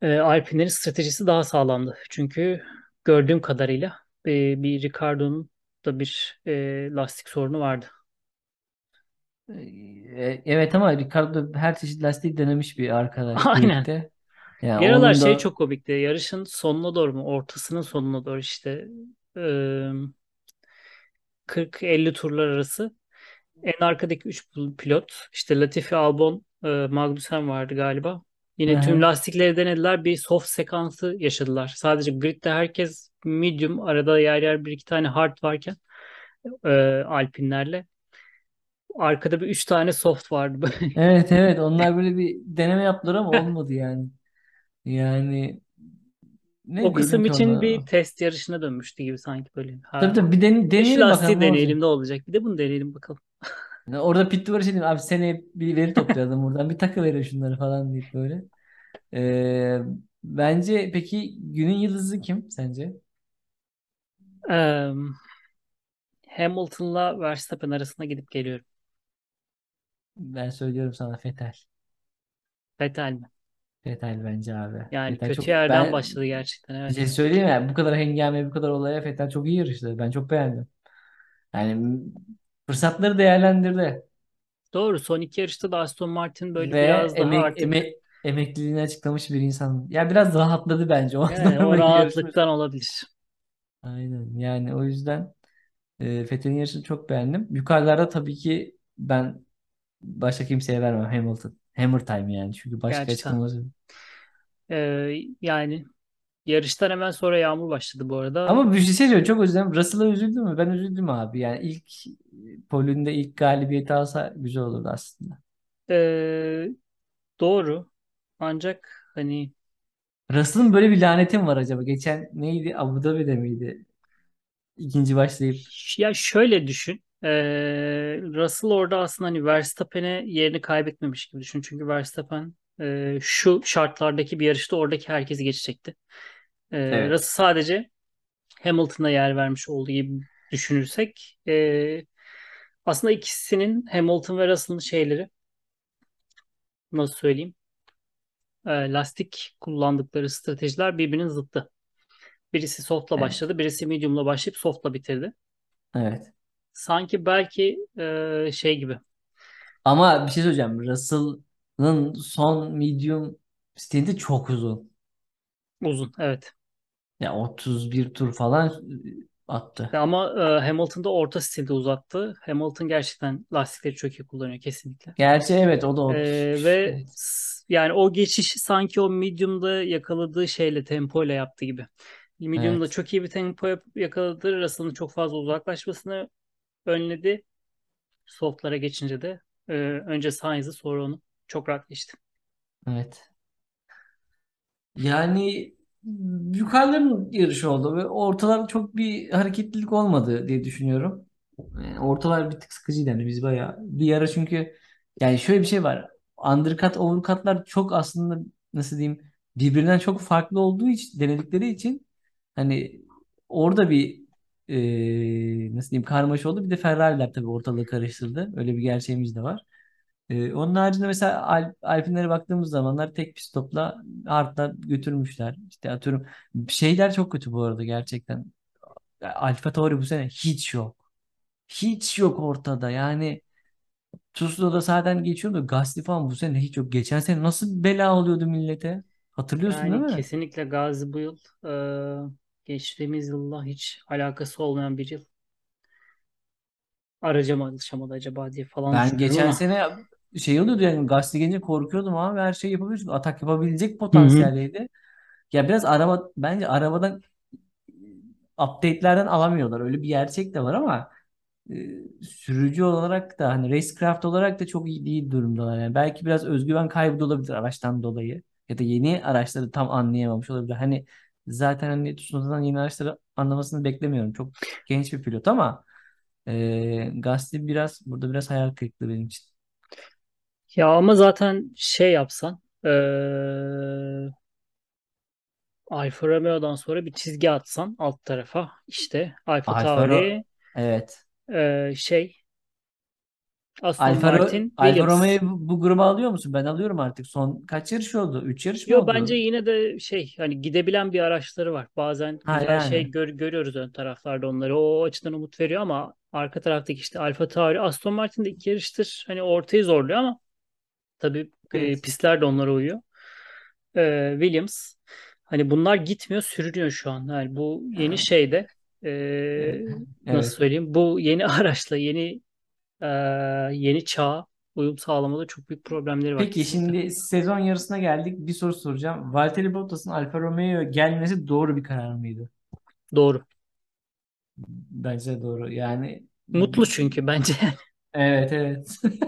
Speaker 2: e, Alpine'in stratejisi daha sağlamdı. Çünkü gördüğüm kadarıyla e, bir Ricardo'nun da bir e, lastik sorunu vardı.
Speaker 1: Ee, evet ama Ricardo her çeşit lastiği denemiş bir arkadaş <laughs>
Speaker 2: Aynen.
Speaker 1: gridde. Yani
Speaker 2: aralar
Speaker 1: onun
Speaker 2: şey
Speaker 1: da
Speaker 2: çok komikti. Yarışın sonuna doğru mu? Ortasının sonuna doğru işte e, 40-50 turlar arası. En arkadaki 3 pilot işte Latifi, Albon, e, Magnussen vardı galiba. Yine tüm lastikleri denediler. Bir soft sekansı yaşadılar. Sadece gridde herkes medium. Arada yer yer bir iki tane hard varken e, Alpinlerle. Arkada bir üç tane soft vardı. <laughs>
Speaker 1: Evet evet onlar böyle bir deneme yaptılar ama olmadı yani. Yani
Speaker 2: O
Speaker 1: ne diyelim
Speaker 2: kısım
Speaker 1: ki
Speaker 2: için bir test yarışına dönmüştü gibi sanki böyle.
Speaker 1: Tabii
Speaker 2: Ha,
Speaker 1: tabii bir den-
Speaker 2: Şu
Speaker 1: deneyelim
Speaker 2: lastiği
Speaker 1: bakalım ne olacak.
Speaker 2: deneyelim ne olacak. Bir de bunu deneyelim bakalım.
Speaker 1: Yani orada pit duvarı şey diyeyim, abi seneye bir veri toplayalım buradan bir takı verin şunları falan deyip böyle. Ee, bence peki günün yıldızı kim sence?
Speaker 2: Eee, Hamilton'la Verstappen arasında gidip geliyorum.
Speaker 1: Ben söylüyorum sana Fetel.
Speaker 2: Vettel mi?
Speaker 1: Fetel bence abi.
Speaker 2: Yani
Speaker 1: Fetel
Speaker 2: kötü
Speaker 1: çok
Speaker 2: yerden
Speaker 1: ben
Speaker 2: başladı gerçekten
Speaker 1: bir şey
Speaker 2: evet.
Speaker 1: söyleyeyim mi? Bu kadar hengame bu kadar olaya Fetel çok iyi yarıştı. Ben çok beğendim. Yani fırsatları değerlendirdi.
Speaker 2: Doğru son iki yarışta da Aston Martin böyle
Speaker 1: Ve
Speaker 2: biraz daha
Speaker 1: emek,
Speaker 2: artık
Speaker 1: emek, emekliliğini açıklamış bir insan. Ya biraz rahatladı bence o
Speaker 2: yani o <laughs>
Speaker 1: yarışmış.
Speaker 2: rahatlıktan olabilir.
Speaker 1: Aynen. Yani o yüzden e, Fethel'in yarışını çok beğendim. Yukarılarda tabii ki ben başka kimseye vermem Hamilton. Hammer time yani. Çünkü başka
Speaker 2: Gerçekten.
Speaker 1: açıklaması.
Speaker 2: Eee, yani yarıştan hemen sonra yağmur başladı bu arada.
Speaker 1: Ama bir şey söyleyeceğim. Çok özür dilerim. Russell'a üzüldün mü? Ben üzüldüm abi. Yani ilk polünde ilk galibiyeti alsa güzel olurdu aslında.
Speaker 2: Eee, doğru. Ancak hani
Speaker 1: Russell'ın böyle bir laneti mi var acaba? Geçen neydi? Abu Dhabi'de miydi? İkinci başlayıp.
Speaker 2: Ya şöyle düşün. Ee, Russell orada aslında hani Verstappen'e yerini kaybetmemiş gibi düşün. Çünkü Verstappen e, şu şartlardaki bir yarışta oradaki herkesi geçecekti. Russell
Speaker 1: Evet.
Speaker 2: sadece Hamilton'a yer vermiş olduğu gibi düşünürsek e, aslında ikisinin Hamilton ve Russell'ın şeyleri nasıl söyleyeyim e, lastik kullandıkları stratejiler birbirinin zıttı. Birisi soft'la
Speaker 1: Evet.
Speaker 2: başladı, birisi medium'la başlayıp soft'la bitirdi.
Speaker 1: Evet.
Speaker 2: Sanki belki e, şey gibi
Speaker 1: Ama bir şey söyleyeceğim. Russell'ın son medium stinti çok uzun.
Speaker 2: uzun evet.
Speaker 1: Ya 31 tur falan attı.
Speaker 2: Ama e, Hamilton da orta stilde uzattı. Hamilton gerçekten lastikleri çok iyi kullanıyor kesinlikle.
Speaker 1: Gerçi evet o da
Speaker 2: E,
Speaker 1: 30.
Speaker 2: ve
Speaker 1: Evet.
Speaker 2: yani o geçişi sanki o medium'da yakaladığı şeyle tempoyla yaptı gibi. Medium'da
Speaker 1: Evet.
Speaker 2: çok iyi bir tempo yakaladı. Russell'ın çok fazla uzaklaşmasını önledi. Soft'lara geçince de e, önce Sainz'ı sonra onu çok rahat geçti.
Speaker 1: Evet. Yani yukarıların yarışı oldu ve ortalar çok bir hareketlilik olmadı diye düşünüyorum. Yani ortalar bir tık sıkıcıydı yani biz bayağı bir ara çünkü yani şöyle bir şey var. Undercut, overcut'lar çok aslında nasıl diyeyim birbirinden çok farklı olduğu için denedikleri için hani orada bir e, nasıl diyeyim karmaşa oldu. Bir de Ferrari'ler tabii ortalığı karıştırdı. Öyle bir gerçeğimiz de var. Ee, onun haricinde mesela Alp, Alpinlere baktığımız zamanlar tek pit stopla hardlar götürmüşler. İşte atıyorum şeyler çok kötü bu arada gerçekten. Alfa Tauri bu sene hiç yok. Hiç yok ortada. Yani Tuzla'da zaten geçiyordu. Gasly falan bu sene hiç yok. Geçen sene nasıl bela oluyordu millete? Hatırlıyorsun değil
Speaker 2: Yani
Speaker 1: mi?
Speaker 2: kesinlikle Gazi bu yıl e, geçtiğimiz yılla hiç alakası olmayan bir yıl. Araca mı alışamadı acaba diye falan
Speaker 1: Ben
Speaker 2: düşünüyorum
Speaker 1: geçen
Speaker 2: ama.
Speaker 1: sene şey oluyordu yani Gasly gelince korkuyordum ama her şeyi yapabiliyorsun. Atak yapabilecek
Speaker 2: Hı hı.
Speaker 1: potansiyeldeydi. Ya biraz araba bence arabadan update'lerden alamıyorlar. Öyle bir gerçek de var ama e, sürücü olarak da hani racecraft olarak da çok iyi değil durumdalar. Yani belki biraz özgüven kaybı da olabilir araçtan dolayı. Ya da yeni araçları tam anlayamamış olabilir. Hani zaten hani Tsunoda'dan yeni araçları anlamasını beklemiyorum. Çok genç bir pilot ama e, Gasly biraz burada biraz hayal kırıklığı benim için.
Speaker 2: Ya ama zaten şey yapsan e, Alfa Romeo'dan sonra bir çizgi atsan alt tarafa işte Alfa
Speaker 1: Alfa Ro-
Speaker 2: Tauri
Speaker 1: evet.
Speaker 2: e, şey Aston
Speaker 1: Alfa,
Speaker 2: Martin
Speaker 1: Alfa
Speaker 2: Williams
Speaker 1: Romeo'yu bu, bu gruba alıyor musun? Ben alıyorum artık. Son kaç yarış oldu? 3 yarış mı
Speaker 2: Yo bence
Speaker 1: oldu?
Speaker 2: yine de şey hani gidebilen bir araçları var. Bazen
Speaker 1: Ha
Speaker 2: güzel şey
Speaker 1: yani.
Speaker 2: gör- görüyoruz ön taraflarda onları. O açıdan umut veriyor ama arka taraftaki işte Alfa Tauri, Aston Martin de iki yarıştır hani ortayı zorluyor ama tabii e,
Speaker 1: Evet.
Speaker 2: pistler de onlara uyuyor. E, Williams hani bunlar gitmiyor sürünüyor şu an. Yani bu yeni şeyde e, nasıl
Speaker 1: Evet.
Speaker 2: söyleyeyim bu yeni <laughs> araçla yeni e, yeni çağa uyum sağlamada çok büyük problemleri var
Speaker 1: Peki
Speaker 2: kesinlikle.
Speaker 1: şimdi sezon yarısına geldik. Bir soru soracağım. Valtteri Bottas'ın Alfa Romeo'ya gelmesi doğru bir karar mıydı?
Speaker 2: Doğru.
Speaker 1: Bence doğru. Yani
Speaker 2: Mutlu çünkü bence. <laughs>
Speaker 1: evet evet. <laughs>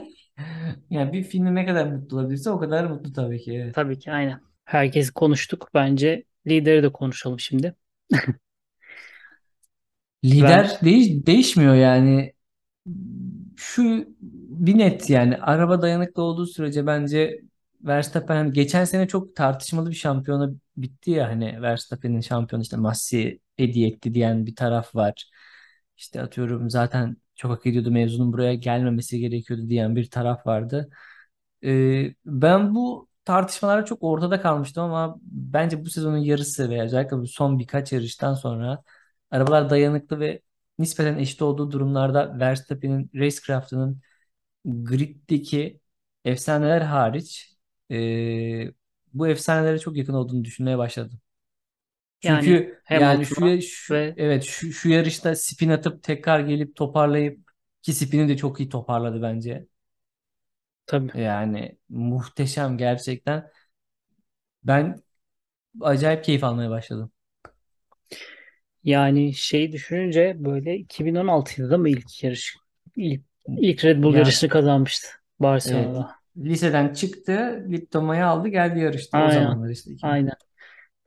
Speaker 1: Yani bir filmi ne kadar mutlu olabilirse o kadar mutlu tabii ki. Evet.
Speaker 2: Tabii ki aynen. Herkesi konuştuk. Bence lideri de konuşalım şimdi. <laughs>
Speaker 1: Lider değiş değişmiyor yani. Şu bir net yani araba dayanıklı olduğu sürece bence Verstappen geçen sene çok tartışmalı bir şampiyona bitti ya hani Verstappen'in şampiyonu işte Massi hediye etti diyen bir taraf var. İşte atıyorum zaten çok hak ediyordu mevzunun buraya gelmemesi gerekiyordu diyen bir taraf vardı. Ee, ben bu tartışmalara çok ortada kalmıştım ama bence bu sezonun yarısı veya özellikle son birkaç yarıştan sonra arabalar dayanıklı ve nispeten eşit olduğu durumlarda Verstappen'in racecraft'ının griddeki efsaneler hariç e, bu efsanelere çok yakın olduğunu düşünmeye başladım.
Speaker 2: Yani
Speaker 1: Çünkü yani
Speaker 2: Hamilton'a
Speaker 1: şu, şu
Speaker 2: ve
Speaker 1: evet şu, şu yarışta spin atıp tekrar gelip toparlayıp ki spini de çok iyi toparladı bence.
Speaker 2: tabii.
Speaker 1: Yani muhteşem gerçekten. Ben acayip keyif almaya başladım.
Speaker 2: Yani şeyi düşününce böyle 2016'da da mı ilk yarış? İlk, ilk Red Bull
Speaker 1: Ya
Speaker 2: yarışını kazanmıştı
Speaker 1: evet
Speaker 2: Barcelona'da.
Speaker 1: liseden çıktı, diplomayı aldı, geldi yarıştı. O
Speaker 2: Aynen.
Speaker 1: zamanlar işte. iki-
Speaker 2: Aynen.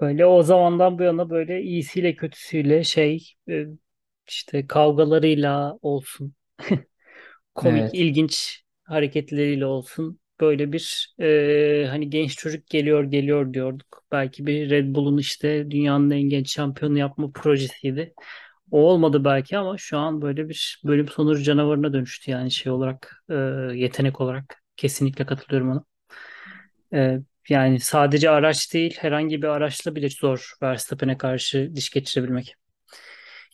Speaker 2: Böyle o zamandan bu yana böyle iyisiyle kötüsüyle şey e, işte kavgalarıyla olsun <laughs> komik,
Speaker 1: Evet.
Speaker 2: ilginç hareketleriyle olsun böyle bir e, hani genç çocuk geliyor geliyor diyorduk. Belki bir Red Bull'un işte dünyanın en genç şampiyonu yapma projesiydi. O olmadı belki ama şu an böyle bir bölüm sonucu canavarına dönüştü yani şey olarak e, yetenek olarak kesinlikle katılıyorum ona. E, yani sadece araç değil herhangi bir araçla bile zor Verstappen'e karşı diş geçirebilmek.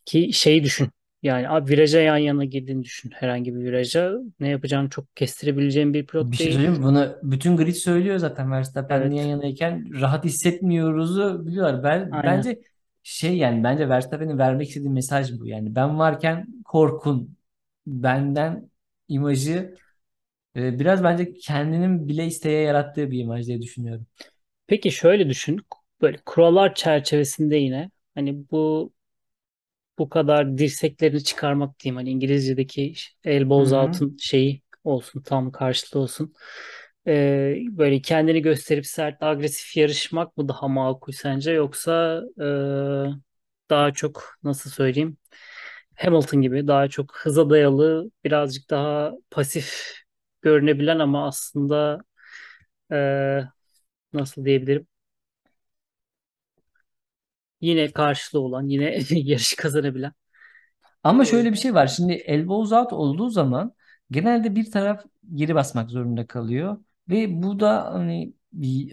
Speaker 2: Ki şeyi düşün. Yani abi viraja yan yana girdiğini düşün. Herhangi bir viraja ne yapacağını çok kestirebileceğin bir
Speaker 1: Bir
Speaker 2: pilot
Speaker 1: şey
Speaker 2: değil.
Speaker 1: söyleyeyim mi? Bunu bütün grid söylüyor zaten Verstappen'le yan
Speaker 2: Evet.
Speaker 1: yanayken rahat hissetmiyoruzu biliyorlar. Ben
Speaker 2: Aynen.
Speaker 1: bence şey yani bence Verstappen'in vermek istediği mesaj bu. Yani ben varken korkun. Benden imajı e, biraz bence kendinin bile isteye yarattığı bir imaj diye düşünüyorum.
Speaker 2: Peki şöyle düşün. Böyle kurallar çerçevesinde yine hani bu bu kadar dirseklerini çıkarmak diyeyim. Hani İngilizce'deki elbows
Speaker 1: hı.
Speaker 2: out'un şeyi olsun tam karşılığı olsun. Ee, böyle kendini gösterip sert agresif yarışmak mı daha makul sence yoksa e, daha çok nasıl söyleyeyim Hamilton gibi daha çok hıza dayalı birazcık daha pasif görünebilen ama aslında e, nasıl diyebilirim yine karşılığı olan yine <laughs> yarış kazanabilen
Speaker 1: Ama şöyle bir şey var. Şimdi elbows out olduğu zaman genelde bir taraf geri basmak zorunda kalıyor. Ve bu da hani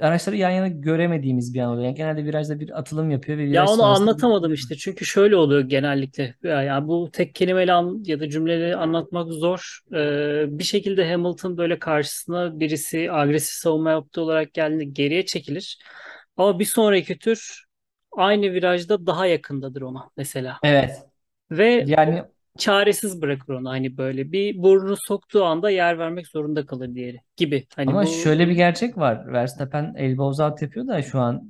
Speaker 1: araçları yan yana göremediğimiz bir an oluyor. Yani genelde virajda bir atılım yapıyor ve
Speaker 2: Ya onu
Speaker 1: sonrasında
Speaker 2: anlatamadım işte. Çünkü şöyle oluyor genellikle. Ya Yani bu tek kelimeyle an- ya da cümleleri anlatmak zor. Ee, bir şekilde Hamilton böyle karşısına birisi agresif savunma yaptığı olarak geldiğinde geriye çekilir. Ama bir sonraki tur aynı virajda daha yakındadır ona mesela.
Speaker 1: Evet.
Speaker 2: Ve
Speaker 1: Yani
Speaker 2: çaresiz bırakır onu hani böyle bir burnunu soktuğu anda yer vermek zorunda kalır diğeri gibi. Hani
Speaker 1: ama
Speaker 2: bu
Speaker 1: şöyle bir gerçek var. Verstappen elbow out yapıyor da şu an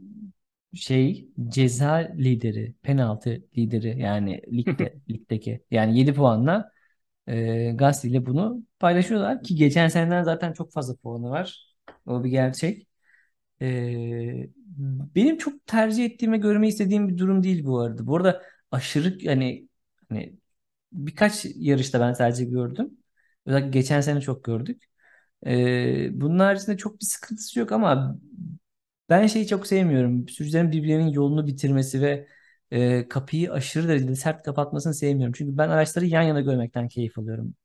Speaker 1: şey ceza lideri, penaltı lideri yani ligde <laughs> ligdeki. Yani 7 puanla e, Gasly ile bunu paylaşıyorlar ki geçen seneden zaten çok fazla puanı var. O bir gerçek. Benim çok tercih ettiğime görmeyi istediğim bir durum değil bu arada. Bu arada aşırı hani hani birkaç yarışta ben sadece gördüm. Özellikle geçen sene çok gördük. Ee, bunun haricinde çok bir sıkıntısı yok ama ben şeyi çok sevmiyorum. Sürücülerin birbirlerinin yolunu bitirmesi ve e, kapıyı aşırı derecede sert kapatmasını sevmiyorum. Çünkü ben araçları yan yana görmekten keyif alıyorum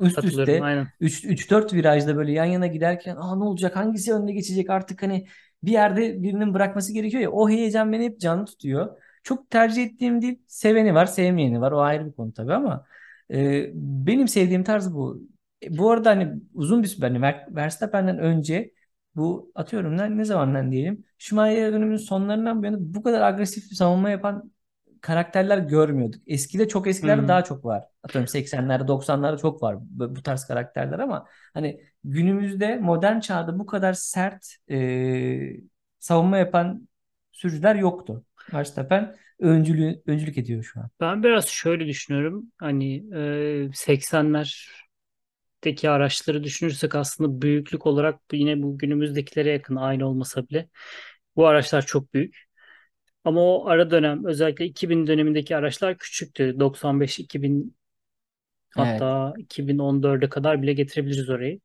Speaker 1: üst üste
Speaker 2: aynen.
Speaker 1: 3-4 virajda böyle yan yana giderken aa ne olacak hangisi önde geçecek artık hani bir yerde birinin bırakması gerekiyor ya o heyecan beni hep canlı tutuyor. Çok tercih ettiğim değil seveni var sevmeyeni var o ayrı bir konu tabii ama e, benim sevdiğim tarz bu. E, bu arada hani uzun bir süre hani Ver- Verstappen'den önce bu atıyorum ne, ne zamandan diyelim Schumacher döneminin sonlarından bu yana bu kadar agresif bir savunma yapan karakterler görmüyorduk. Eskide çok eskilerde
Speaker 2: Hmm.
Speaker 1: daha çok var. Atıyorum 80'lerde 90'larda çok var bu, bu tarz karakterler ama hani günümüzde modern çağda bu kadar sert e, savunma yapan sürücüler yoktu. Verstappen öncülüğü, öncülük ediyor şu an.
Speaker 2: Ben biraz şöyle düşünüyorum. Hani e, 80'lerdeki araçları düşünürsek aslında büyüklük olarak yine bu günümüzdekilere yakın aynı olmasa bile bu araçlar çok büyük. Ama o ara dönem özellikle 2000 dönemindeki araçlar küçüktü. 95-2000
Speaker 1: Evet.
Speaker 2: hatta 2014'e kadar bile getirebiliriz orayı.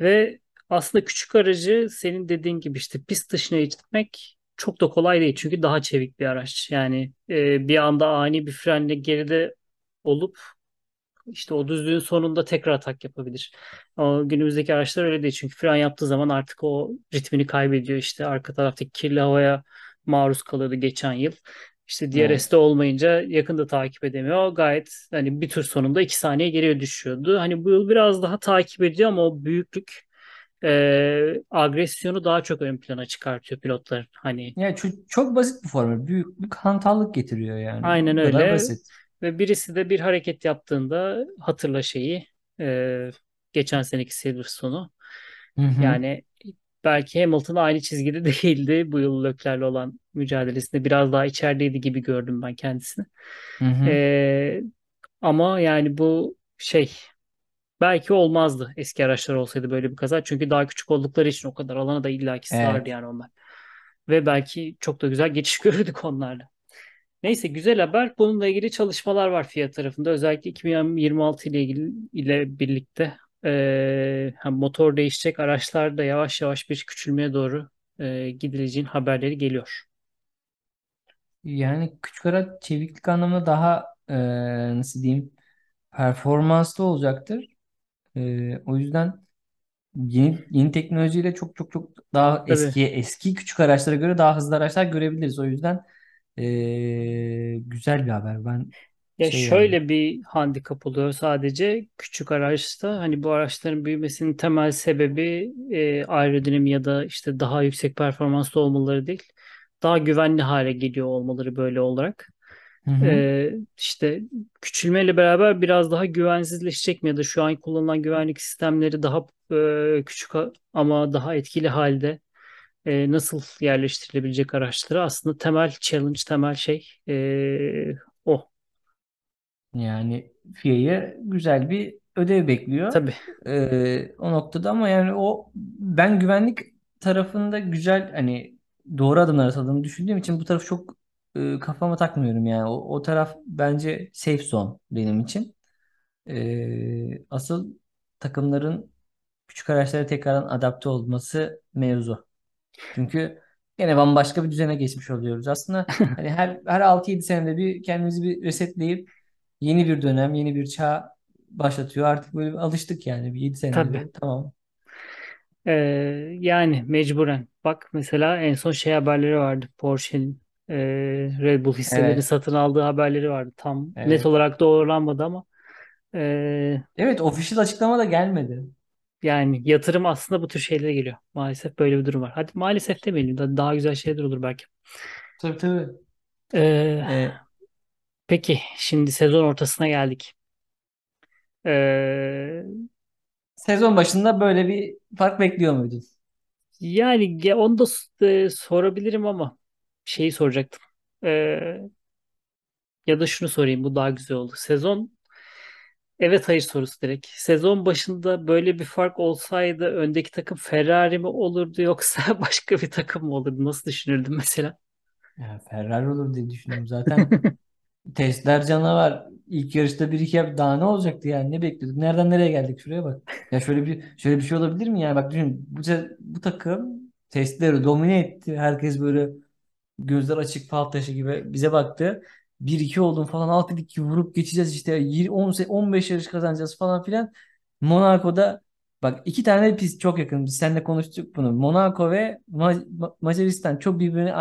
Speaker 2: Ve aslında küçük aracı senin dediğin gibi işte pist dışına itmek çok da kolay değil. Çünkü daha çevik bir araç. Yani e, bir anda ani bir frenle geride olup işte o düzlüğün sonunda tekrar atak yapabilir. Ama günümüzdeki araçlar öyle değil. Çünkü fren yaptığı zaman artık o ritmini kaybediyor. İşte arka taraftaki kirli havaya maruz kalıyordu geçen yıl. İşte. DRS'de olmayınca yakında takip edemiyor. Gayet hani bir tur sonunda iki saniye geriye düşüyordu. Hani bu yıl biraz daha takip ediyor ama o büyüklük e, agresyonu daha çok ön plana çıkartıyor pilotların. Hani
Speaker 1: Yani çok, çok basit bir formül. Büyüklük hantallık getiriyor yani.
Speaker 2: aynen
Speaker 1: Bu
Speaker 2: öyle.
Speaker 1: basit.
Speaker 2: Ve birisi de bir hareket yaptığında hatırla şeyi e, geçen seneki Silverstone'u. Yani belki Hamilton aynı çizgide <laughs> değildi bu yıl Leclerc'le olan mücadelesinde. Biraz daha içerideydi gibi gördüm ben kendisini.
Speaker 1: Hı hı.
Speaker 2: E, ama yani bu şey belki olmazdı eski araçlar olsaydı böyle bir kaza. Çünkü daha küçük oldukları için o kadar alana da illaki sığardı
Speaker 1: Evet.
Speaker 2: yani onlar. Ve belki çok da güzel geçiş <laughs> görürdük onlarla. Neyse güzel haber. Bununla ilgili çalışmalar var FIA tarafında. Özellikle 2026 ile ilgili ile birlikte hem motor değişecek araçlar da yavaş yavaş bir küçülmeye doğru eee gidileceğin haberleri geliyor.
Speaker 1: Yani küçük araç çeviklik anlamında daha e, nasıl diyeyim performanslı olacaktır. E, o yüzden yeni yeni teknolojiyle çok çok çok daha
Speaker 2: Tabii.
Speaker 1: eski eski küçük araçlara göre daha hızlı araçlar görebiliriz. O yüzden e, güzel bir haber. Ben
Speaker 2: Ya
Speaker 1: şey yani.
Speaker 2: şöyle bir handikap oluyor sadece küçük araçta hani bu araçların büyümesinin temel sebebi e, aerodinami ya da işte daha yüksek performanslı olmaları değil. Daha güvenli hale geliyor olmaları böyle olarak.
Speaker 1: Hı hı.
Speaker 2: Ee, işte küçülmeyle beraber biraz daha güvensizleşecek mi ya da şu an kullanılan güvenlik sistemleri daha e, küçük ama daha etkili halde e, nasıl yerleştirilebilecek araçları aslında temel challenge, temel şey e.
Speaker 1: Yani FIA'ya güzel bir ödev bekliyor.
Speaker 2: Tabii.
Speaker 1: Ee, o noktada ama yani o ben güvenlik tarafında güzel hani doğru adımlar atıldığını düşündüğüm için bu tarafı çok e, kafama takmıyorum yani. O, o taraf bence safe zone benim için. Ee, asıl takımların küçük araçlara tekrardan adapte olması mevzu. Çünkü gene bambaşka bir düzene geçmiş oluyoruz. Aslında <laughs> hani her her altı yedi senede bir kendimizi bir resetleyip yeni bir dönem, yeni bir çağ başlatıyor. Artık böyle alıştık yani bir 7 senede
Speaker 2: Tabii.
Speaker 1: Tamam.
Speaker 2: Ee, yani mecburen. Bak mesela en son şey haberleri vardı. Porsche'nin e, Red Bull hisselerini
Speaker 1: Evet.
Speaker 2: satın aldığı haberleri vardı. Tam net
Speaker 1: Evet.
Speaker 2: olarak doğrulanmadı ama e,
Speaker 1: Evet, official açıklama da gelmedi.
Speaker 2: yani yatırım aslında bu tür şeylere geliyor. Maalesef böyle bir durum var. Hadi maalesef demeyelim. da Daha güzel şeyler olur belki.
Speaker 1: Tabii tabii.
Speaker 2: Ee,
Speaker 1: Ee,
Speaker 2: peki şimdi sezon ortasına geldik. Ee,
Speaker 1: sezon başında böyle bir fark bekliyor muydun?
Speaker 2: yani ya onu da e, sorabilirim ama şeyi soracaktım. Ee, ya da şunu sorayım bu daha güzel oldu. Sezon evet hayır sorusu direkt. Sezon başında böyle bir fark olsaydı öndeki takım Ferrari mi olurdu yoksa <laughs> başka bir takım mı olurdu? Nasıl düşünürdün mesela?
Speaker 1: Ya Ferrari olur diye düşündüm. Zaten <laughs> testler canavar. İlk yarışta bir iki daha ne olacaktı yani ne bekliyorduk? Nereden nereye geldik? Şuraya bak. Ya şöyle bir şöyle bir şey olabilir mi yani? Bak düşün bu, bu takım testleri domine etti. Herkes böyle gözler açık fal taşı gibi bize baktı. bir iki oldum falan alt dedik ki vurup geçeceğiz işte 20, 10, 15 yarış kazanacağız falan filan. Monaco'da bak iki tane pist çok yakın. Biz seninle konuştuk bunu. Monaco ve Ma- Ma- Macaristan çok birbirine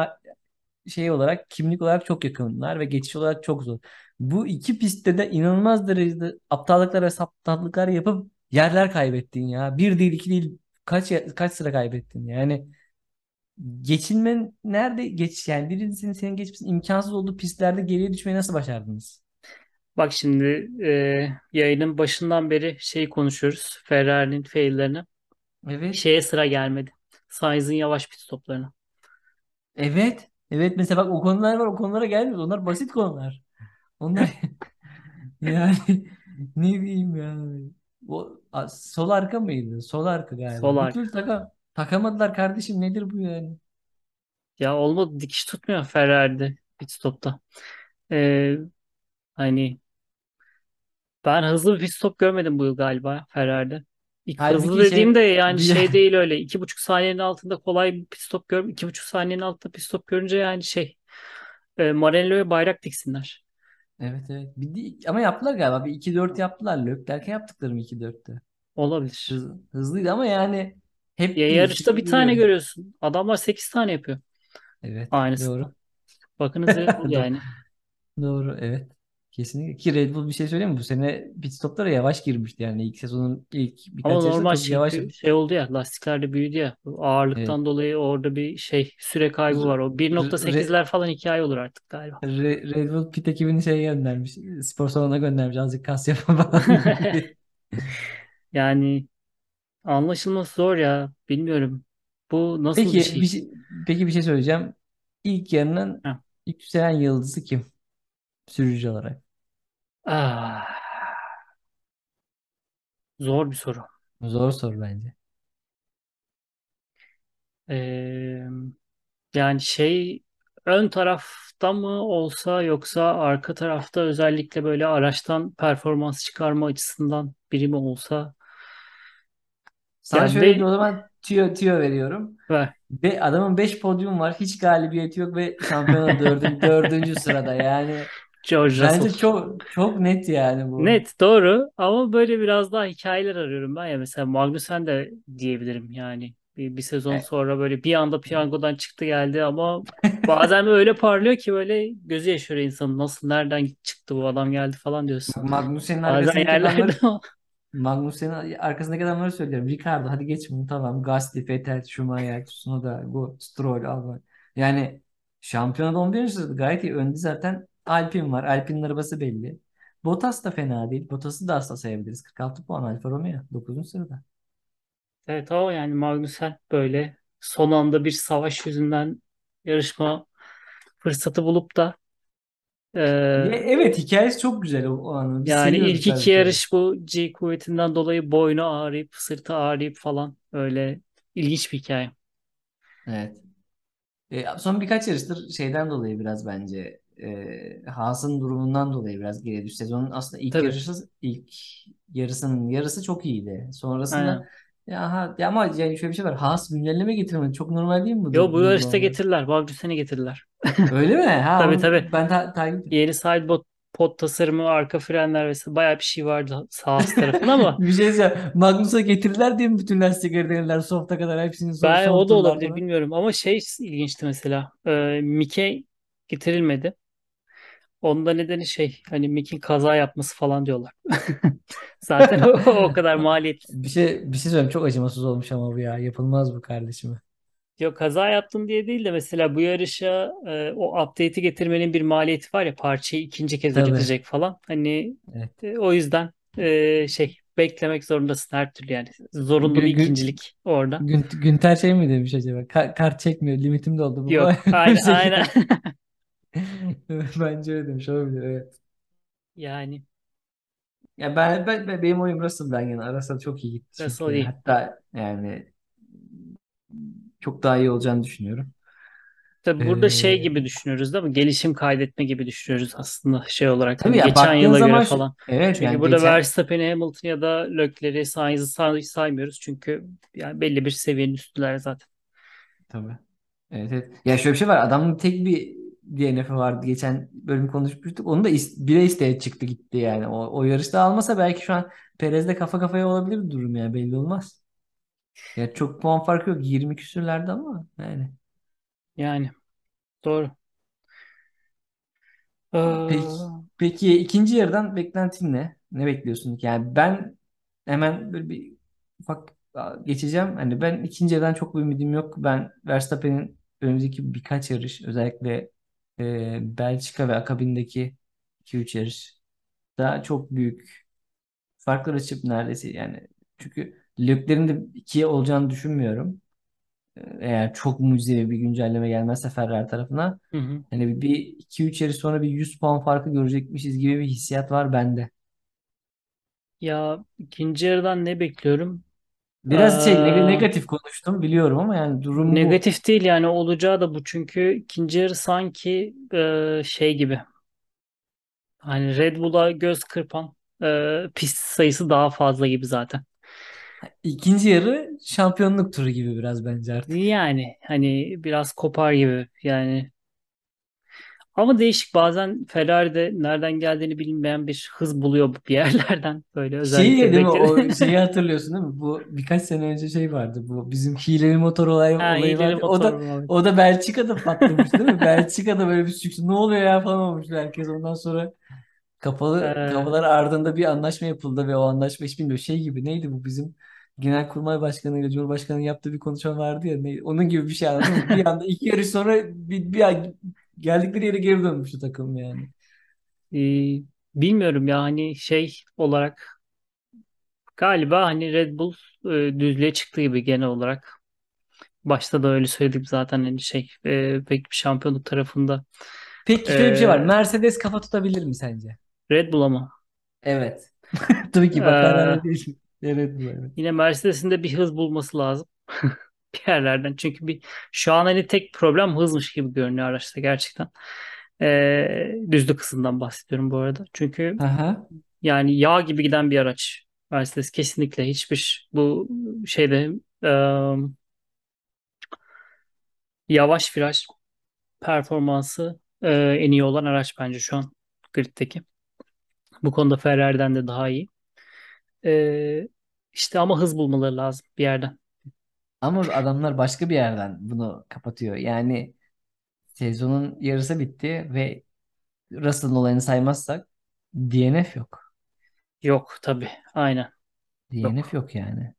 Speaker 1: şey olarak kimlik olarak çok yakınlar ve geçiş olarak çok zor. Bu iki pistte de inanılmaz derecede aptallıklar ve saptallıklar yapıp yerler kaybettin ya. Bir değil iki değil kaç kaç sıra kaybettin yani. Geçilmen nerede geç yani birincisinin senin geçmesi imkansız olduğu pistlerde geriye düşmeyi nasıl başardınız?
Speaker 2: Bak şimdi e, yayının başından beri şey konuşuyoruz. Ferrari'nin faillerini.
Speaker 1: Evet.
Speaker 2: Şeye sıra gelmedi. Sainz'in yavaş pit stoplarına.
Speaker 1: Evet. Evet mesela bak o konular var o konulara gelmiyoruz. Onlar basit konular. Onlar <laughs> yani ne diyeyim yani. O a- sol arka mıydı? Sol arka
Speaker 2: Sol
Speaker 1: galiba. Bir
Speaker 2: arka.
Speaker 1: türlü taka, takamadılar kardeşim nedir bu yani?
Speaker 2: Ya olmadı dikiş tutmuyor Ferrari'de pit stopta. E, hani Ben hızlı bir pit stop görmedim bu yıl galiba Ferrari'de. İlk hızlı
Speaker 1: Halbuki
Speaker 2: dediğimde
Speaker 1: şey
Speaker 2: yani
Speaker 1: bir <laughs>
Speaker 2: şey değil öyle. iki buçuk saniyenin altında kolay bir pit stop gör. iki buçuk saniyenin altında pit stop görünce yani şey e, Maranello'ya bayrak diksinler.
Speaker 1: evet evet. Bir de- ama yaptılar galiba. Bir iki dört yaptılar. Leclerc'e yaptıklarım iki dörtte
Speaker 2: Olabilir.
Speaker 1: Hız, hızlıydı ama yani hep
Speaker 2: Ya yarışta bir tane
Speaker 1: görüyorum.
Speaker 2: görüyorsun. Adamlar 8 tane yapıyor.
Speaker 1: Evet
Speaker 2: Aynısından.
Speaker 1: doğru.
Speaker 2: Bakınız <laughs> yani.
Speaker 1: Doğru evet. Kesinlikle. Ki Red Bull bir şey söyleyeyim mi? Bu sene pit stoplara yavaş girmişti yani. ilk sezonun ilk
Speaker 2: Ama
Speaker 1: birkaç da
Speaker 2: normal
Speaker 1: çok
Speaker 2: şey,
Speaker 1: yavaş.
Speaker 2: şey oldu ya lastikler de büyüdü ya. Bu
Speaker 1: Evet.
Speaker 2: Ağırlıktan dolayı orada bir şey süre kaybı var. O
Speaker 1: R- Re-
Speaker 2: 1.8'ler falan hikaye olur artık galiba.
Speaker 1: Re- Red Bull pit ekibini şey göndermiş. Spor salonuna göndermiş. Azıcık kas yapın falan. <laughs>
Speaker 2: Yani Anlaşılması zor ya. Bilmiyorum. Bu nasıl bir
Speaker 1: Peki bir
Speaker 2: şey?
Speaker 1: şey, peki bir şey söyleyeceğim. İlk yarının
Speaker 2: Ha.
Speaker 1: yükselen yıldızı kim? Sürücü olarak.
Speaker 2: Ah, zor bir soru.
Speaker 1: Zor soru bence.
Speaker 2: Ee, yani şey ön tarafta mı olsa yoksa arka tarafta özellikle böyle araçtan performans çıkarma açısından biri mi olsa?
Speaker 1: Sana
Speaker 2: Yani
Speaker 1: şöyle bir o zaman tüyo, tüyo veriyorum.
Speaker 2: ve
Speaker 1: Ve adamın 5 podyum var. Hiç galibiyeti yok ve şampiyona dördün, <laughs> dördüncü sırada. Yani
Speaker 2: George Russell.
Speaker 1: bence çok çok net yani bu.
Speaker 2: Net doğru ama böyle biraz daha hikayeler arıyorum ben ya mesela Magnussen de diyebilirim yani bir, bir sezon
Speaker 1: E,
Speaker 2: sonra böyle bir anda piyangodan çıktı geldi ama bazen öyle parlıyor ki böyle gözü yaşarıyor insanın nasıl nereden çıktı bu adam geldi falan diyorsun.
Speaker 1: Magnussen'in arkasındaki
Speaker 2: yerlerde
Speaker 1: adamlar Magnussen'in arkasındaki adamları söylüyorum. Ricardo hadi geç bunu tamam. Gasly, Vettel, Schumacher, Tsunoda, Go, Stroll, Albon. Yani şampiyonada 11. sırada gayet iyi. Önde zaten Alpine var. Alpine'in arabası belli. Bottas da fena değil. Bottas'ı da aslında sayabiliriz. 46 puan Alfa Romeo. 9. sırada.
Speaker 2: evet o yani Magnussen böyle son anda bir savaş yüzünden yarışma fırsatı bulup da
Speaker 1: Ya,
Speaker 2: e,
Speaker 1: evet hikayesi çok güzel o, o anı. Biz
Speaker 2: Yani ilk iki
Speaker 1: hikayeleri.
Speaker 2: yarış bu G kuvvetinden dolayı boynu ağrıyıp, sırtı ağrıyıp falan öyle ilginç bir hikaye.
Speaker 1: Evet. E, son birkaç yarıştır şeyden dolayı biraz bence e, Haas'ın durumundan dolayı biraz geriye düştü. Sezonun aslında ilk
Speaker 2: Tabii.
Speaker 1: yarışı ilk yarısının yarısı çok iyiydi. Sonrasında
Speaker 2: Aynen.
Speaker 1: ya, ha, ya ama yani şöyle bir şey var. Haas güncelleme getirmedi. Çok normal değil mi bu,
Speaker 2: Yo bu
Speaker 1: bu
Speaker 2: yarışta
Speaker 1: uygulamalar?
Speaker 2: getirdiler. Magnusen'i getirdiler. <laughs>
Speaker 1: Öyle mi? Ha
Speaker 2: Tabii tabii.
Speaker 1: ben ta takip.
Speaker 2: Yeni sidepod pod tasarımı, arka frenler vesaire bayağı bir şey vardı sağ <laughs> tarafında ama
Speaker 1: Bir şey söyleyeyim. Magnus'a getirdiler diye mi bütün lastikleri denediler softa kadar hepsinin son,
Speaker 2: ben
Speaker 1: son
Speaker 2: o da olabilir bilmiyorum ama şey ilginçti mesela e, Mickey getirilmedi. Onun da nedeni şey hani Mickey'in kaza yapması falan diyorlar. <laughs> Zaten o, o kadar maliyet.
Speaker 1: Bir şey bir şey söyleyeyim çok acımasız olmuş ama bu ya. Yapılmaz bu kardeşime.
Speaker 2: Yok kaza yaptın diye değil de mesela bu yarışa e, o update'i getirmenin bir maliyeti var ya parçayı ikinci kez
Speaker 1: Tabii.
Speaker 2: üretecek falan. Hani
Speaker 1: Evet.
Speaker 2: e, o yüzden e, şey beklemek zorundasın her türlü yani. Zorunlu bir
Speaker 1: Gü-
Speaker 2: ikincilik orada.
Speaker 1: Gün- Günter şey mi demiş acaba? Ka- kart çekmiyor. Limitim doldu bu.
Speaker 2: Yok <laughs> aynen
Speaker 1: şey
Speaker 2: aynen. <laughs>
Speaker 1: Bence öyle demiş olabilir. Evet.
Speaker 2: Yani
Speaker 1: Ya ben, ben, ben- benim oyum Russell'dan yana. Russell çok iyi gitti
Speaker 2: Russell
Speaker 1: çünkü.
Speaker 2: iyi.
Speaker 1: Hatta yani çok daha iyi olacağını düşünüyorum.
Speaker 2: Tabii burada şey
Speaker 1: Ee,
Speaker 2: gibi düşünüyoruz değil mi? Gelişim kaydetme gibi düşünüyoruz aslında şey olarak
Speaker 1: tabii
Speaker 2: hani
Speaker 1: ya
Speaker 2: geçen
Speaker 1: baktığın
Speaker 2: yıla göre
Speaker 1: zaman şu-
Speaker 2: falan.
Speaker 1: evet
Speaker 2: Çünkü
Speaker 1: yani
Speaker 2: burada
Speaker 1: geçen
Speaker 2: Verstappen'i, Hamilton ya da Leclerc'i, Sainz'i say- saymıyoruz. Çünkü yani belli bir seviyenin üstüler zaten.
Speaker 1: tabii. Evet, evet. Ya şöyle bir şey var. Adamın tek bir DNF'i vardı. Geçen bölüm konuşmuştuk. Onu da bile isteye çıktı gitti yani. O, o yarışta almasa belki şu an Perez'le kafa kafaya olabilir bir durum ya. Belli olmaz. Ya çok puan farkı yok. 20 küsürlerde ama yani.
Speaker 2: Yani doğru.
Speaker 1: Peki,
Speaker 2: Ee,
Speaker 1: peki ikinci yarıdan beklentin ne? Ne bekliyorsun? Yani ben hemen böyle bir ufak geçeceğim. Hani ben ikinci yarıdan çok bir ümidim yok. Ben Verstappen'in önümüzdeki birkaç yarış özellikle e, Belçika ve akabindeki iki üç yarış daha çok büyük farklar açıp neredeyse yani çünkü Leclerc'in de ikiye olacağını düşünmüyorum. E, Eğer çok mucizevi bir güncelleme gelmezse Ferrari tarafına
Speaker 2: hı hı.
Speaker 1: Hani bir iki üç yarış sonra bir 100 puan farkı görecekmişiz gibi bir hissiyat var bende.
Speaker 2: Ya ikinci yarıdan ne bekliyorum?
Speaker 1: Biraz şey neg- negatif konuştum biliyorum ama yani durum bu.
Speaker 2: negatif değil yani olacağı da bu çünkü ikinci yarı sanki e, şey gibi hani Red Bull'a göz kırpan e, pist sayısı daha fazla gibi zaten.
Speaker 1: İkinci yarı şampiyonluk turu gibi biraz bence artık.
Speaker 2: Yani hani biraz kopar gibi yani ama değişik bazen Ferrari'de nereden geldiğini bilinmeyen bir hız buluyor bir yerlerden <laughs> böyle
Speaker 1: Şeyi
Speaker 2: özellikle
Speaker 1: değil mi o şeyi <laughs> hatırlıyorsun değil mi? Bu birkaç sene önce şey vardı bu bizim hileli motor olay,
Speaker 2: Ha
Speaker 1: olayı vardı. O
Speaker 2: motor
Speaker 1: da
Speaker 2: muhabbeti.
Speaker 1: o da Belçika'da patlamış değil mi? <laughs> Belçika'da böyle bir sükse ne oluyor ya falan olmuştu herkes ondan sonra Kapalı
Speaker 2: Ee,
Speaker 1: kapılar ardında bir anlaşma yapıldı ve o anlaşma hiç bilmiyorum şey gibi neydi bu bizim Genelkurmay Başkanı ile Cumhurbaşkanı'nın yaptığı bir konuşma vardı ya ne, onun gibi bir şey anladın mı? Bir anda iki yarış sonra bir, bir geldikleri yere geri dönmüştü takım yani.
Speaker 2: e, bilmiyorum ya hani şey olarak galiba hani Red Bull e, düzlüğe çıktı gibi genel olarak. Başta da öyle söyledik zaten hani şey e, pek bir şampiyonluk tarafında
Speaker 1: Peki şöyle bir şey var.
Speaker 2: e,
Speaker 1: Mercedes kafa tutabilir mi sence?
Speaker 2: Red Bull ama
Speaker 1: Evet. <laughs> Tabii ki bak
Speaker 2: e,
Speaker 1: Ferrari değil. Evet bu evet.
Speaker 2: yine Mercedes'in de bir hız bulması lazım <laughs> <laughs> bir yerlerden. Çünkü bir şu an hani tek problem hızmış gibi görünüyor araçta gerçekten. E, düzlük hızından bahsediyorum bu arada. Çünkü
Speaker 1: Aha.
Speaker 2: yani yağ gibi giden bir araç. Mercedes kesinlikle hiçbir bu şeyde e, yavaş viraj performansı e, en iyi olan araç bence şu an griddeki. Bu konuda Ferrari'den de daha iyi. E, işte ama hız bulmaları lazım bir yerden.
Speaker 1: Ama adamlar başka bir yerden bunu kapatıyor. Yani sezonun yarısı bitti ve Russell'ın olayını saymazsak DNF yok.
Speaker 2: Yok tabii. Aynen.
Speaker 1: DNF
Speaker 2: Yok.
Speaker 1: yok yani.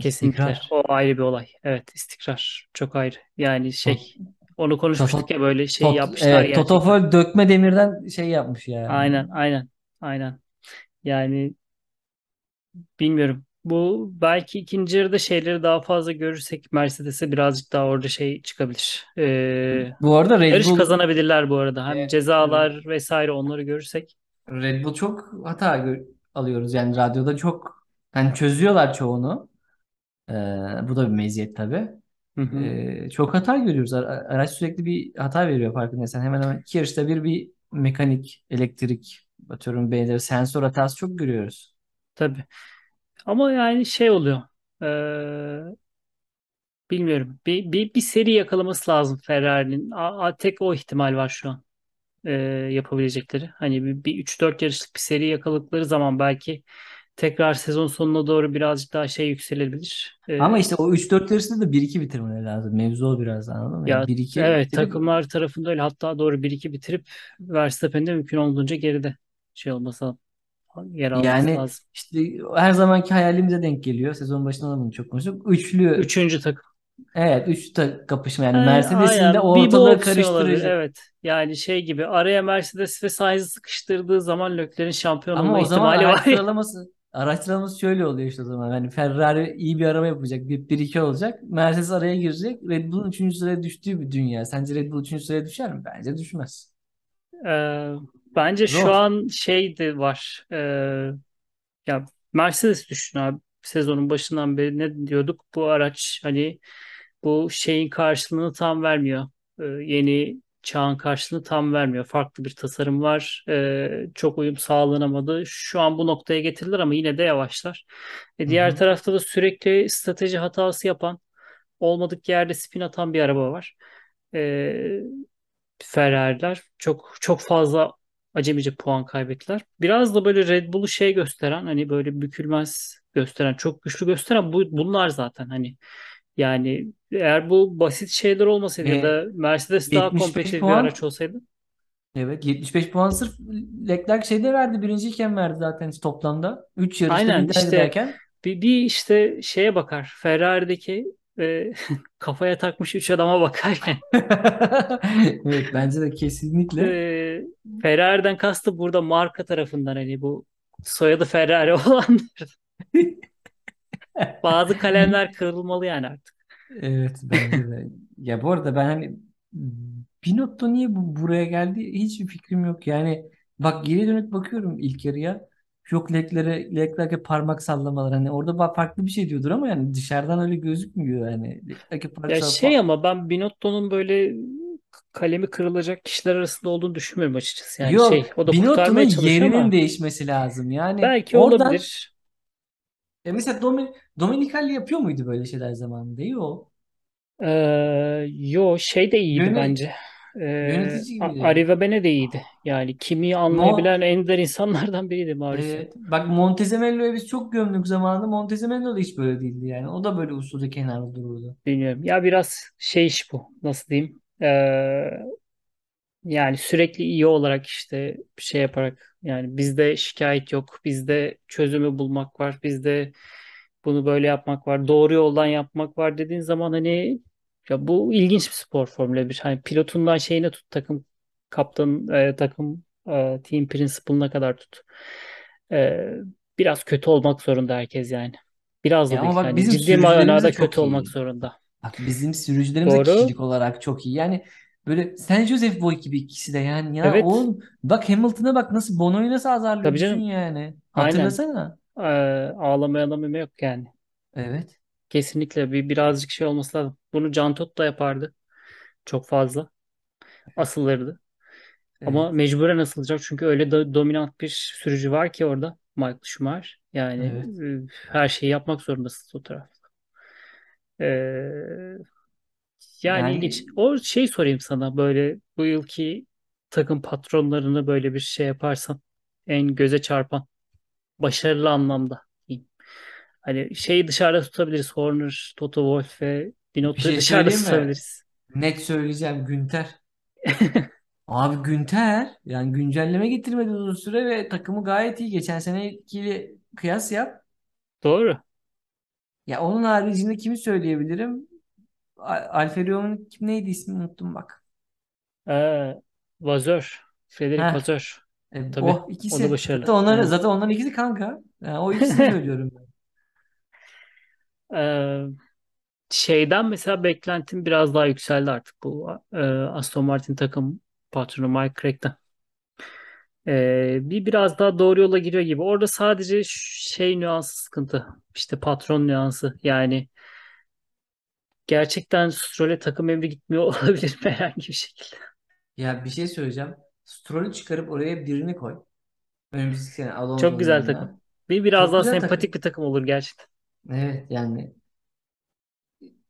Speaker 2: Kesinlikle.
Speaker 1: İstikrar.
Speaker 2: O ayrı bir olay. Evet, istikrar çok ayrı. Yani
Speaker 1: Tot,
Speaker 2: şey onu konuşmuştuk
Speaker 1: Toto,
Speaker 2: ya böyle şey
Speaker 1: tot,
Speaker 2: yapmışlar
Speaker 1: evet, Toto
Speaker 2: gerçekten.
Speaker 1: Wolff dökme demirden şey yapmış yani.
Speaker 2: Aynen, aynen, aynen. Yani bilmiyorum. Bu belki ikinci yarıda şeyleri daha fazla görürsek Mercedes'e birazcık daha orada şey çıkabilir. Ee,
Speaker 1: Bu arada Red
Speaker 2: yarış
Speaker 1: Bull
Speaker 2: kazanabilirler bu arada. Hem
Speaker 1: evet,
Speaker 2: cezalar vesaire onları görürsek.
Speaker 1: Red Bull çok hata alıyoruz yani radyoda çok hani çözüyorlar çoğunu. Ee, bu da bir meziyet tabii.
Speaker 2: Hı hı.
Speaker 1: Ee, çok hata görüyoruz. Ara- Araç sürekli bir hata veriyor farkındaysan. Hemen hemen iki yarışta bir bir mekanik, elektrik, atıyorum benzeri sensör hatası çok görüyoruz.
Speaker 2: Tabii. Ama yani şey oluyor. Ee, bilmiyorum. Bir, bir, bir seri yakalaması lazım Ferrari'nin. A- a- tek o ihtimal var şu an. e, yapabilecekleri. Hani bir, bir 3-4 yarışlık bir seri yakaladıkları zaman belki tekrar sezon sonuna doğru birazcık daha şey yükselebilir.
Speaker 1: Ama
Speaker 2: E,
Speaker 1: işte o üç dört yarışında da bir iki bitirmeleri lazım. Mevzu o biraz anladın mı? Yani
Speaker 2: ya
Speaker 1: 1-2
Speaker 2: evet
Speaker 1: bitirip
Speaker 2: takımlar tarafında öyle hatta doğru bir iki bitirip Verstappen'de mümkün olduğunca geride şey olmasa yer alması
Speaker 1: yani
Speaker 2: lazım.
Speaker 1: işte her zamanki hayalimize denk geliyor. Sezon başında da bunu çok konuştuk. Üçlü
Speaker 2: Üçüncü takım.
Speaker 1: evet üçlü ta- kapışma yani Mercedes'in de
Speaker 2: aynen bir
Speaker 1: ortalığı karıştırıcı.
Speaker 2: Evet. Yani şey gibi araya Mercedes ve Sainz'i sıkıştırdığı zaman Leclerc'in şampiyon
Speaker 1: Ama
Speaker 2: olma
Speaker 1: o zaman
Speaker 2: ihtimali
Speaker 1: araç
Speaker 2: var
Speaker 1: sıralaması araç sıralaması şöyle oluyor işte o zaman. Yani Ferrari iyi bir araba yapacak. Bir, bir iki olacak. Mercedes araya girecek. Red Bull'un 3. sıraya düştüğü bir dünya. Sence Red Bull 3. sıraya düşer mi? Bence düşmez.
Speaker 2: Ee, bence şu an şey de var. Ee, ya Mercedes düşün abi. Sezonun başından beri ne diyorduk? Bu araç hani bu şeyin karşılığını tam vermiyor. Ee, yeni çağın karşılığını tam vermiyor. Farklı bir tasarım var. Ee, çok uyum sağlanamadı. Şu an bu noktaya getirdiler ama yine de yavaşlar. E, diğer
Speaker 1: hı.
Speaker 2: tarafta da sürekli strateji hatası yapan, olmadık yerde spin atan bir araba var. Ee, Ferrari'ler çok çok fazla acemice puan kaybettiler. Biraz da böyle Red Bull'u şey gösteren hani böyle bükülmez gösteren çok güçlü gösteren bu, bunlar zaten hani yani eğer bu basit şeyler olmasaydı ya
Speaker 1: E,
Speaker 2: da Mercedes daha
Speaker 1: 75
Speaker 2: kompetitif bir araç olsaydı
Speaker 1: Evet 75 puan sırf Leclerc şeyde verdi. Birinciyken verdi zaten toplamda. 3 yarışta
Speaker 2: aynen işte
Speaker 1: giderken.
Speaker 2: bir, bir işte şeye bakar Ferrari'deki e, <laughs> kafaya takmış üç adama bakar yani. <laughs>
Speaker 1: Evet bence de kesinlikle.
Speaker 2: E, Ferrari'den kastı burada marka tarafından hani bu soyadı Ferrari <laughs> olan Bazı kalemler kırılmalı yani artık.
Speaker 1: Evet bence de. Ya bu arada ben hani Binotto niye bu buraya geldi hiçbir fikrim yok. Yani bak geri dönüp bakıyorum ilk yarıya. Yok Leclerc'e Leclerc'e parmak sallamalar hani orada farklı bir şey diyordur ama yani dışarıdan öyle gözükmüyor yani. Parmak
Speaker 2: Ya şey ama ben Binotto'nun böyle kalemi kırılacak kişiler arasında olduğunu düşünmüyorum açıkçası. Yani
Speaker 1: Yok
Speaker 2: şey o da
Speaker 1: Binotto'nun yerinin
Speaker 2: ama
Speaker 1: değişmesi lazım. Yani
Speaker 2: belki
Speaker 1: oradan
Speaker 2: olabilir.
Speaker 1: e mesela Domin Dominicali yapıyor muydu böyle şeyler zamanında? Yok.
Speaker 2: Ee, yo şey de iyiydi
Speaker 1: Yöne,
Speaker 2: bence. Ee. Arriva Bene de iyiydi. Yani kimi
Speaker 1: Mo
Speaker 2: anlayabilen ender insanlardan biriydi Mauricio.
Speaker 1: Evet. Bak Montezemello'yu biz çok gömdük zamanında. Montezemello da hiç böyle değildi yani. O da böyle usulü kenarda dururdu.
Speaker 2: Bilmiyorum. Ya biraz şey iş bu. Nasıl diyeyim? Ee, Yani sürekli iyi olarak işte şey yaparak yani bizde şikayet yok, bizde çözümü bulmak var, bizde bunu böyle yapmak var, doğru yoldan yapmak var dediğin zaman hani ya bu ilginç bir spor Formula 1. Hani pilotundan şeyine tut takım kaptan e, takım e, team principle'ına kadar tut. E, biraz kötü olmak zorunda herkes yani. Biraz da
Speaker 1: ama
Speaker 2: değil.
Speaker 1: bak
Speaker 2: Yani
Speaker 1: bizim
Speaker 2: ciddi manada kötü
Speaker 1: çok
Speaker 2: olmak
Speaker 1: iyi.
Speaker 2: zorunda.
Speaker 1: Bak bizim sürücülerimiz de
Speaker 2: Doğru.
Speaker 1: kişilik olarak çok iyi. Yani böyle Sen Joseph Boy gibi ikisi de yani ya
Speaker 2: Evet.
Speaker 1: oğlum bak Hamilton'a bak nasıl Bono'yu nasıl
Speaker 2: Tabii
Speaker 1: düşün
Speaker 2: canım.
Speaker 1: yani.
Speaker 2: Aynen.
Speaker 1: Hatırlasana.
Speaker 2: Ee, ağlamayana meme yok yani.
Speaker 1: Evet.
Speaker 2: Kesinlikle bir birazcık şey olması lazım. Bunu Can Todt da yapardı. Çok fazla. Asılırdı. Ama
Speaker 1: Evet.
Speaker 2: mecburen asılacak. Çünkü öyle do- dominant bir sürücü var ki orada. Michael Schumacher. Yani
Speaker 1: Evet.
Speaker 2: e, her şeyi yapmak zorundasın o tarafta. Ee, yani ilginç.
Speaker 1: Yani
Speaker 2: O şey sorayım sana böyle bu yılki takım patronlarını böyle bir şey yaparsan en göze çarpan başarılı anlamda diyeyim. Hani şeyi dışarıda tutabiliriz. Horner, Toto Wolff ve Binotto'yu
Speaker 1: şey
Speaker 2: dışarıda tutabiliriz.
Speaker 1: Net söyleyeceğim Günter. <laughs> Abi Günter yani güncelleme getirmedi uzun süre ve takımı gayet iyi. Geçen senekiyle kıyas yap.
Speaker 2: Doğru.
Speaker 1: Ya onun haricinde kimi söyleyebilirim? A- Alfa Romeo'nun kim neydi ismini unuttum bak.
Speaker 2: Ee, Vazör. Frederick
Speaker 1: Heh,
Speaker 2: Vazör.
Speaker 1: e,
Speaker 2: Tabii.
Speaker 1: o
Speaker 2: O da
Speaker 1: ikisi. Zaten
Speaker 2: başarılı.
Speaker 1: onları
Speaker 2: Aynen.
Speaker 1: zaten onların ikisi kanka. Yani o ikisini söylüyorum <laughs> ben.
Speaker 2: Ee, şeyden mesela beklentim biraz daha yükseldi artık bu e, Aston Martin takım patronu Mike Crack'ten. Ee, bir biraz daha doğru yola giriyor gibi. Orada sadece şey nüansı sıkıntı. İşte patron nüansı. Yani gerçekten Stroll'e takım emri gitmiyor <laughs> olabilir mi herhangi bir şekilde?
Speaker 1: Ya bir şey söyleyeceğim. Stroll'ü çıkarıp oraya birini koy. Önümüzdeki sene
Speaker 2: Çok
Speaker 1: Alonso'nun
Speaker 2: güzel takım.
Speaker 1: yanına.
Speaker 2: Bir biraz
Speaker 1: Çok
Speaker 2: daha
Speaker 1: güzel
Speaker 2: sempatik
Speaker 1: takım.
Speaker 2: bir takım olur gerçekten.
Speaker 1: Evet yani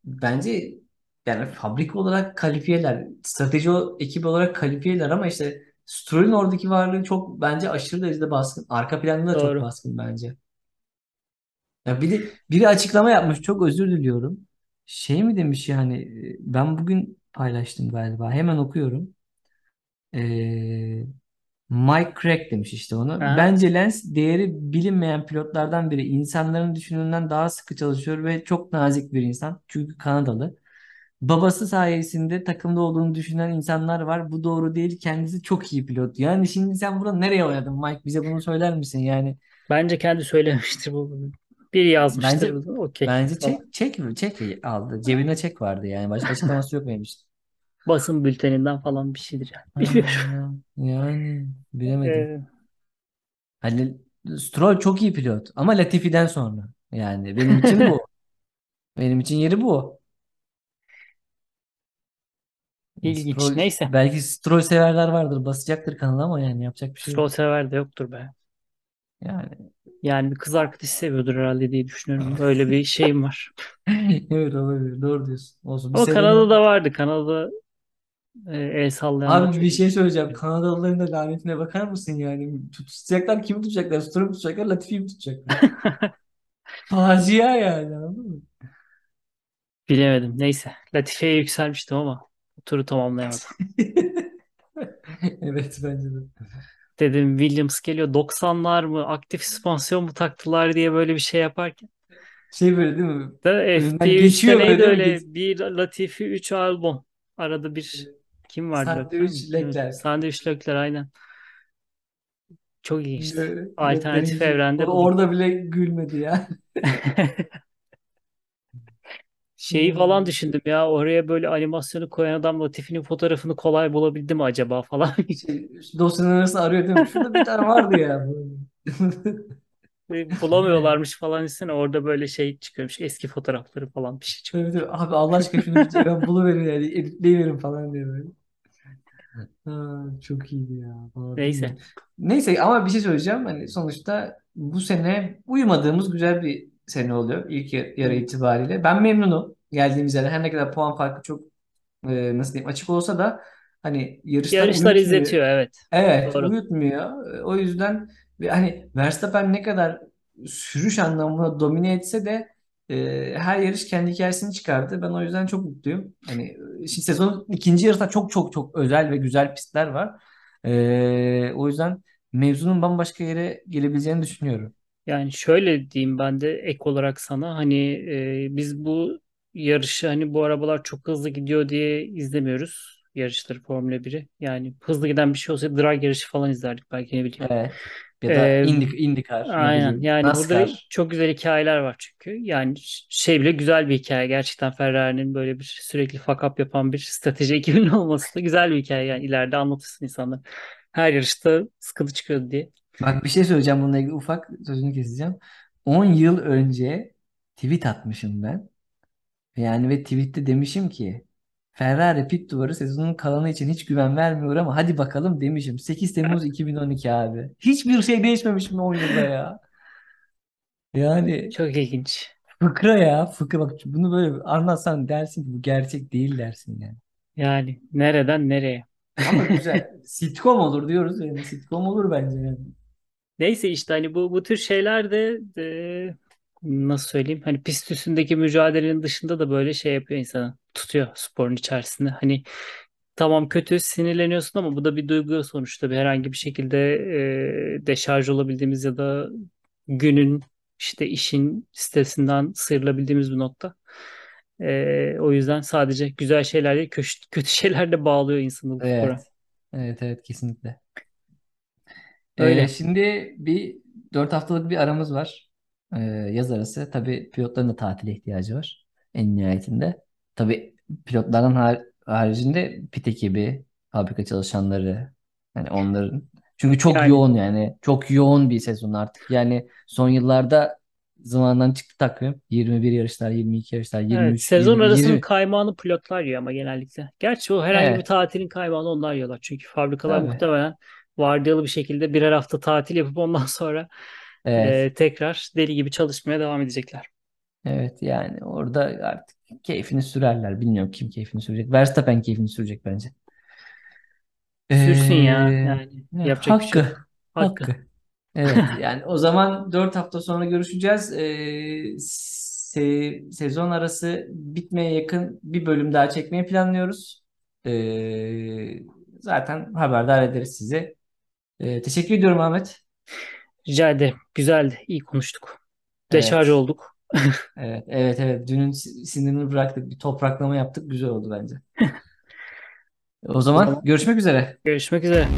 Speaker 1: bence yani fabrika olarak kalifiyeler. Strateji ekibi olarak kalifiyeler ama işte Stroll'ün oradaki varlığı çok bence aşırı derecede baskın. Arka planda da çok
Speaker 2: Doğru.
Speaker 1: baskın bence. Ya bir de biri açıklama yapmış. Çok özür diliyorum. Şey mi demiş yani e, ben bugün paylaştım galiba. Hemen okuyorum. Ee, Mike Crack demiş işte onu.
Speaker 2: Aha.
Speaker 1: Bence Lance değeri bilinmeyen pilotlardan biri. İnsanların düşündüğünden daha sıkı çalışıyor ve çok nazik bir insan. Çünkü Kanadalı. Babası sayesinde takımda olduğunu düşünen insanlar var. Bu doğru değil. Kendisi çok iyi pilot. Yani şimdi sen burada nereye oynadın Mike? Bize bunu söyler misin? Yani
Speaker 2: Bence kendi söylemiştir bu. Biri yazmıştır
Speaker 1: bence.
Speaker 2: Okey
Speaker 1: bence çek çek çek aldı. Cebinde çek vardı yani. Başka açıklaması yok için. <laughs>
Speaker 2: Basın bülteninden falan bir şeydir yani. Bilmiyorum.
Speaker 1: yani bilemedim.
Speaker 2: Ee,
Speaker 1: Hani Stroll çok iyi pilot ama Latifi'den sonra. Yani benim için bu. <laughs> Benim için yeri bu.
Speaker 2: İlginç.
Speaker 1: Stroll
Speaker 2: Neyse.
Speaker 1: belki Stroll severler vardır. Basacaktır kanala ama yani yapacak bir şey yok.
Speaker 2: Stroll sever de yoktur be.
Speaker 1: Yani
Speaker 2: Yani bir kız arkadaşı seviyordur herhalde diye düşünüyorum. <laughs> Öyle bir şeyim var.
Speaker 1: evet olabilir. Doğru diyorsun. Olsun. Bir
Speaker 2: O
Speaker 1: sezonu
Speaker 2: Kanada'da vardı. Kanada'da e, el sallayanlar
Speaker 1: Abi bir şey söyleyeceğim. Kanadalıların da lanetine bakar mısın yani? Tutacaklar kimi tutacaklar? Stroll'u mu tutacaklar? Latifi'yi mi tutacaklar? <laughs> Facia yani anladın mı?
Speaker 2: Bilemedim. Neyse. Latife'ye yükselmiştim ama turu tamamlayamadım. <laughs>
Speaker 1: Evet bence de.
Speaker 2: Dedim Williams geliyor. 90'lar mı? Aktif süspansiyon mu taktılar diye böyle bir şey yaparken.
Speaker 1: Şey böyle değil mi?
Speaker 2: Da
Speaker 1: Önünden
Speaker 2: FP3'te
Speaker 1: geçiyor böyle
Speaker 2: neydi?
Speaker 1: Geç.
Speaker 2: öyle? Bir Latifi 3 Albon. Arada bir kim vardı
Speaker 1: Sandviç. Leclerc.
Speaker 2: Sandviç Lökler aynen. Çok.
Speaker 1: Leclerc'in
Speaker 2: Alternatif evrende
Speaker 1: orada bile gülmedi ya. <laughs>
Speaker 2: Şeyi falan
Speaker 1: Hmm.
Speaker 2: düşündüm ya oraya böyle animasyonu koyan adam Latifi'nin fotoğrafını kolay bulabildi mi acaba falan. <laughs>
Speaker 1: Şey, dosyanın arasında arıyor değil mi? Şurada bir tane vardı ya. <laughs>
Speaker 2: Bulamıyorlarmış falan desene orada böyle şey çıkıyormuş eski fotoğrafları falan bir şey.
Speaker 1: Tabii tabii. Abi Allah aşkına şunu bir ben buluverin yani. Editleyiverin falan diye böyle. <laughs> Ha, çok iyiydi ya. Vallahi bilmiyorum.
Speaker 2: Neyse
Speaker 1: Neyse ama bir şey söyleyeceğim. Hani sonuçta bu sene uyumadığımız güzel bir sene oluyor ilk ya- yarı itibariyle. Ben memnunum geldiğimiz yerden. Her ne kadar puan farkı çok e, nasıl diyeyim açık olsa da hani yarışlar
Speaker 2: Yarışlar
Speaker 1: uyutmuyor.
Speaker 2: izletiyor evet.
Speaker 1: Evet,
Speaker 2: Doğru.
Speaker 1: uyutmuyor. E, O yüzden hani Verstappen ne kadar sürüş anlamında domine etse de e, her yarış kendi hikayesini çıkardı. Ben o yüzden çok mutluyum. Hani e, şimdi sezonun ikinci yarısında çok çok çok özel ve güzel pistler var. E, o yüzden mevzunun bambaşka yere gelebileceğini düşünüyorum.
Speaker 2: Yani şöyle diyeyim ben de ek olarak sana hani e, biz bu yarışı hani bu arabalar çok hızlı gidiyor diye izlemiyoruz yarışları Formula 1'i. Yani hızlı giden bir şey olsaydı drag yarışı falan izlerdik belki ne bileyim.
Speaker 1: Evet. Ya da
Speaker 2: E,
Speaker 1: Indy, IndyCar ne
Speaker 2: aynen
Speaker 1: bileyim
Speaker 2: yani burada
Speaker 1: NASCAR.
Speaker 2: çok güzel hikayeler var çünkü. Yani şey bile güzel bir hikaye gerçekten Ferrari'nin böyle bir sürekli fuck up yapan bir strateji <laughs> ekibinin olması da güzel bir hikaye. Yani ileride anlatırsın insanlar. Her yarışta sıkıntı çıkıyordu diye.
Speaker 1: Bak bir şey söyleyeceğim bununla ilgili ufak sözünü keseceğim. 10 yıl önce tweet atmışım ben. Yani ve tweette demişim ki Ferrari pit duvarı sezonun kalanı için hiç güven vermiyor ama hadi bakalım demişim. 8 Temmuz 2012 abi. Hiçbir şey değişmemiş mi 10 yılda ya? Yani
Speaker 2: Çok ilginç.
Speaker 1: fıkra ya fıkra bak bunu böyle anlatsan dersin ki bu gerçek değil dersin yani.
Speaker 2: Yani nereden nereye?
Speaker 1: Ama güzel. Sitcom olur diyoruz yani sitcom olur bence yani.
Speaker 2: Neyse işte hani bu bu tür şeyler de e, nasıl söyleyeyim hani pist üstündeki mücadelenin dışında da böyle şey yapıyor insanı tutuyor sporun içerisinde. Hani tamam kötü sinirleniyorsun ama bu da bir duygu sonuçta bir herhangi bir şekilde e, deşarj olabildiğimiz ya da günün işte işin stresinden sıyrılabildiğimiz bir nokta. E, o yüzden sadece güzel şeyler değil kötü, kötü <laughs> şeyler de bağlıyor insanı bu spora.
Speaker 1: Evet. Evet evet kesinlikle. Ee,
Speaker 2: Öyle.
Speaker 1: şimdi bir 4 haftalık bir aramız var. Ee, yaz arası. Tabii pilotların da tatile ihtiyacı var. En nihayetinde. Tabii pilotların har- haricinde pit ekibi, fabrika çalışanları yani onların. Çünkü çok
Speaker 2: Yani
Speaker 1: yoğun yani. Çok yoğun bir sezon artık. Yani son yıllarda zamandan çıktı takvim. 21 yarışlar, 22 yarışlar,
Speaker 2: Evet,
Speaker 1: 23,
Speaker 2: sezon
Speaker 1: 20,
Speaker 2: arasının
Speaker 1: 20.
Speaker 2: kaymağını pilotlar yiyor ama genellikle. Gerçi o herhangi bir
Speaker 1: Evet.
Speaker 2: tatilin kaymağını onlar yiyorlar. Çünkü fabrikalar
Speaker 1: Tabii.
Speaker 2: muhtemelen vardiyalı bir şekilde birer hafta tatil yapıp ondan <laughs> sonra
Speaker 1: Evet.
Speaker 2: e, tekrar deli gibi çalışmaya devam edecekler.
Speaker 1: Evet yani orada artık keyfini sürerler. Bilmiyorum kim keyfini sürecek. Verstappen keyfini sürecek bence.
Speaker 2: Sürsün ya.
Speaker 1: Ee,
Speaker 2: Yani
Speaker 1: evet,
Speaker 2: yapacak bir şey
Speaker 1: hakkı.
Speaker 2: yok. Hakkı.
Speaker 1: Hakkı. Evet yani o zaman 4 hafta sonra görüşeceğiz. Ee, se- sezon arası bitmeye yakın bir bölüm daha çekmeyi planlıyoruz. Ee, zaten haberdar ederiz sizi. Ee, teşekkür ediyorum Ahmet.
Speaker 2: Rica ederim. Güzeldi. İyi konuştuk. Deşarj
Speaker 1: Evet.
Speaker 2: olduk. <laughs>
Speaker 1: Evet, evet, evet. Dünün si- sinirini bıraktık. Bir topraklama yaptık. Güzel oldu bence. <laughs> O
Speaker 2: zaman
Speaker 1: görüşmek üzere.
Speaker 2: görüşmek üzere.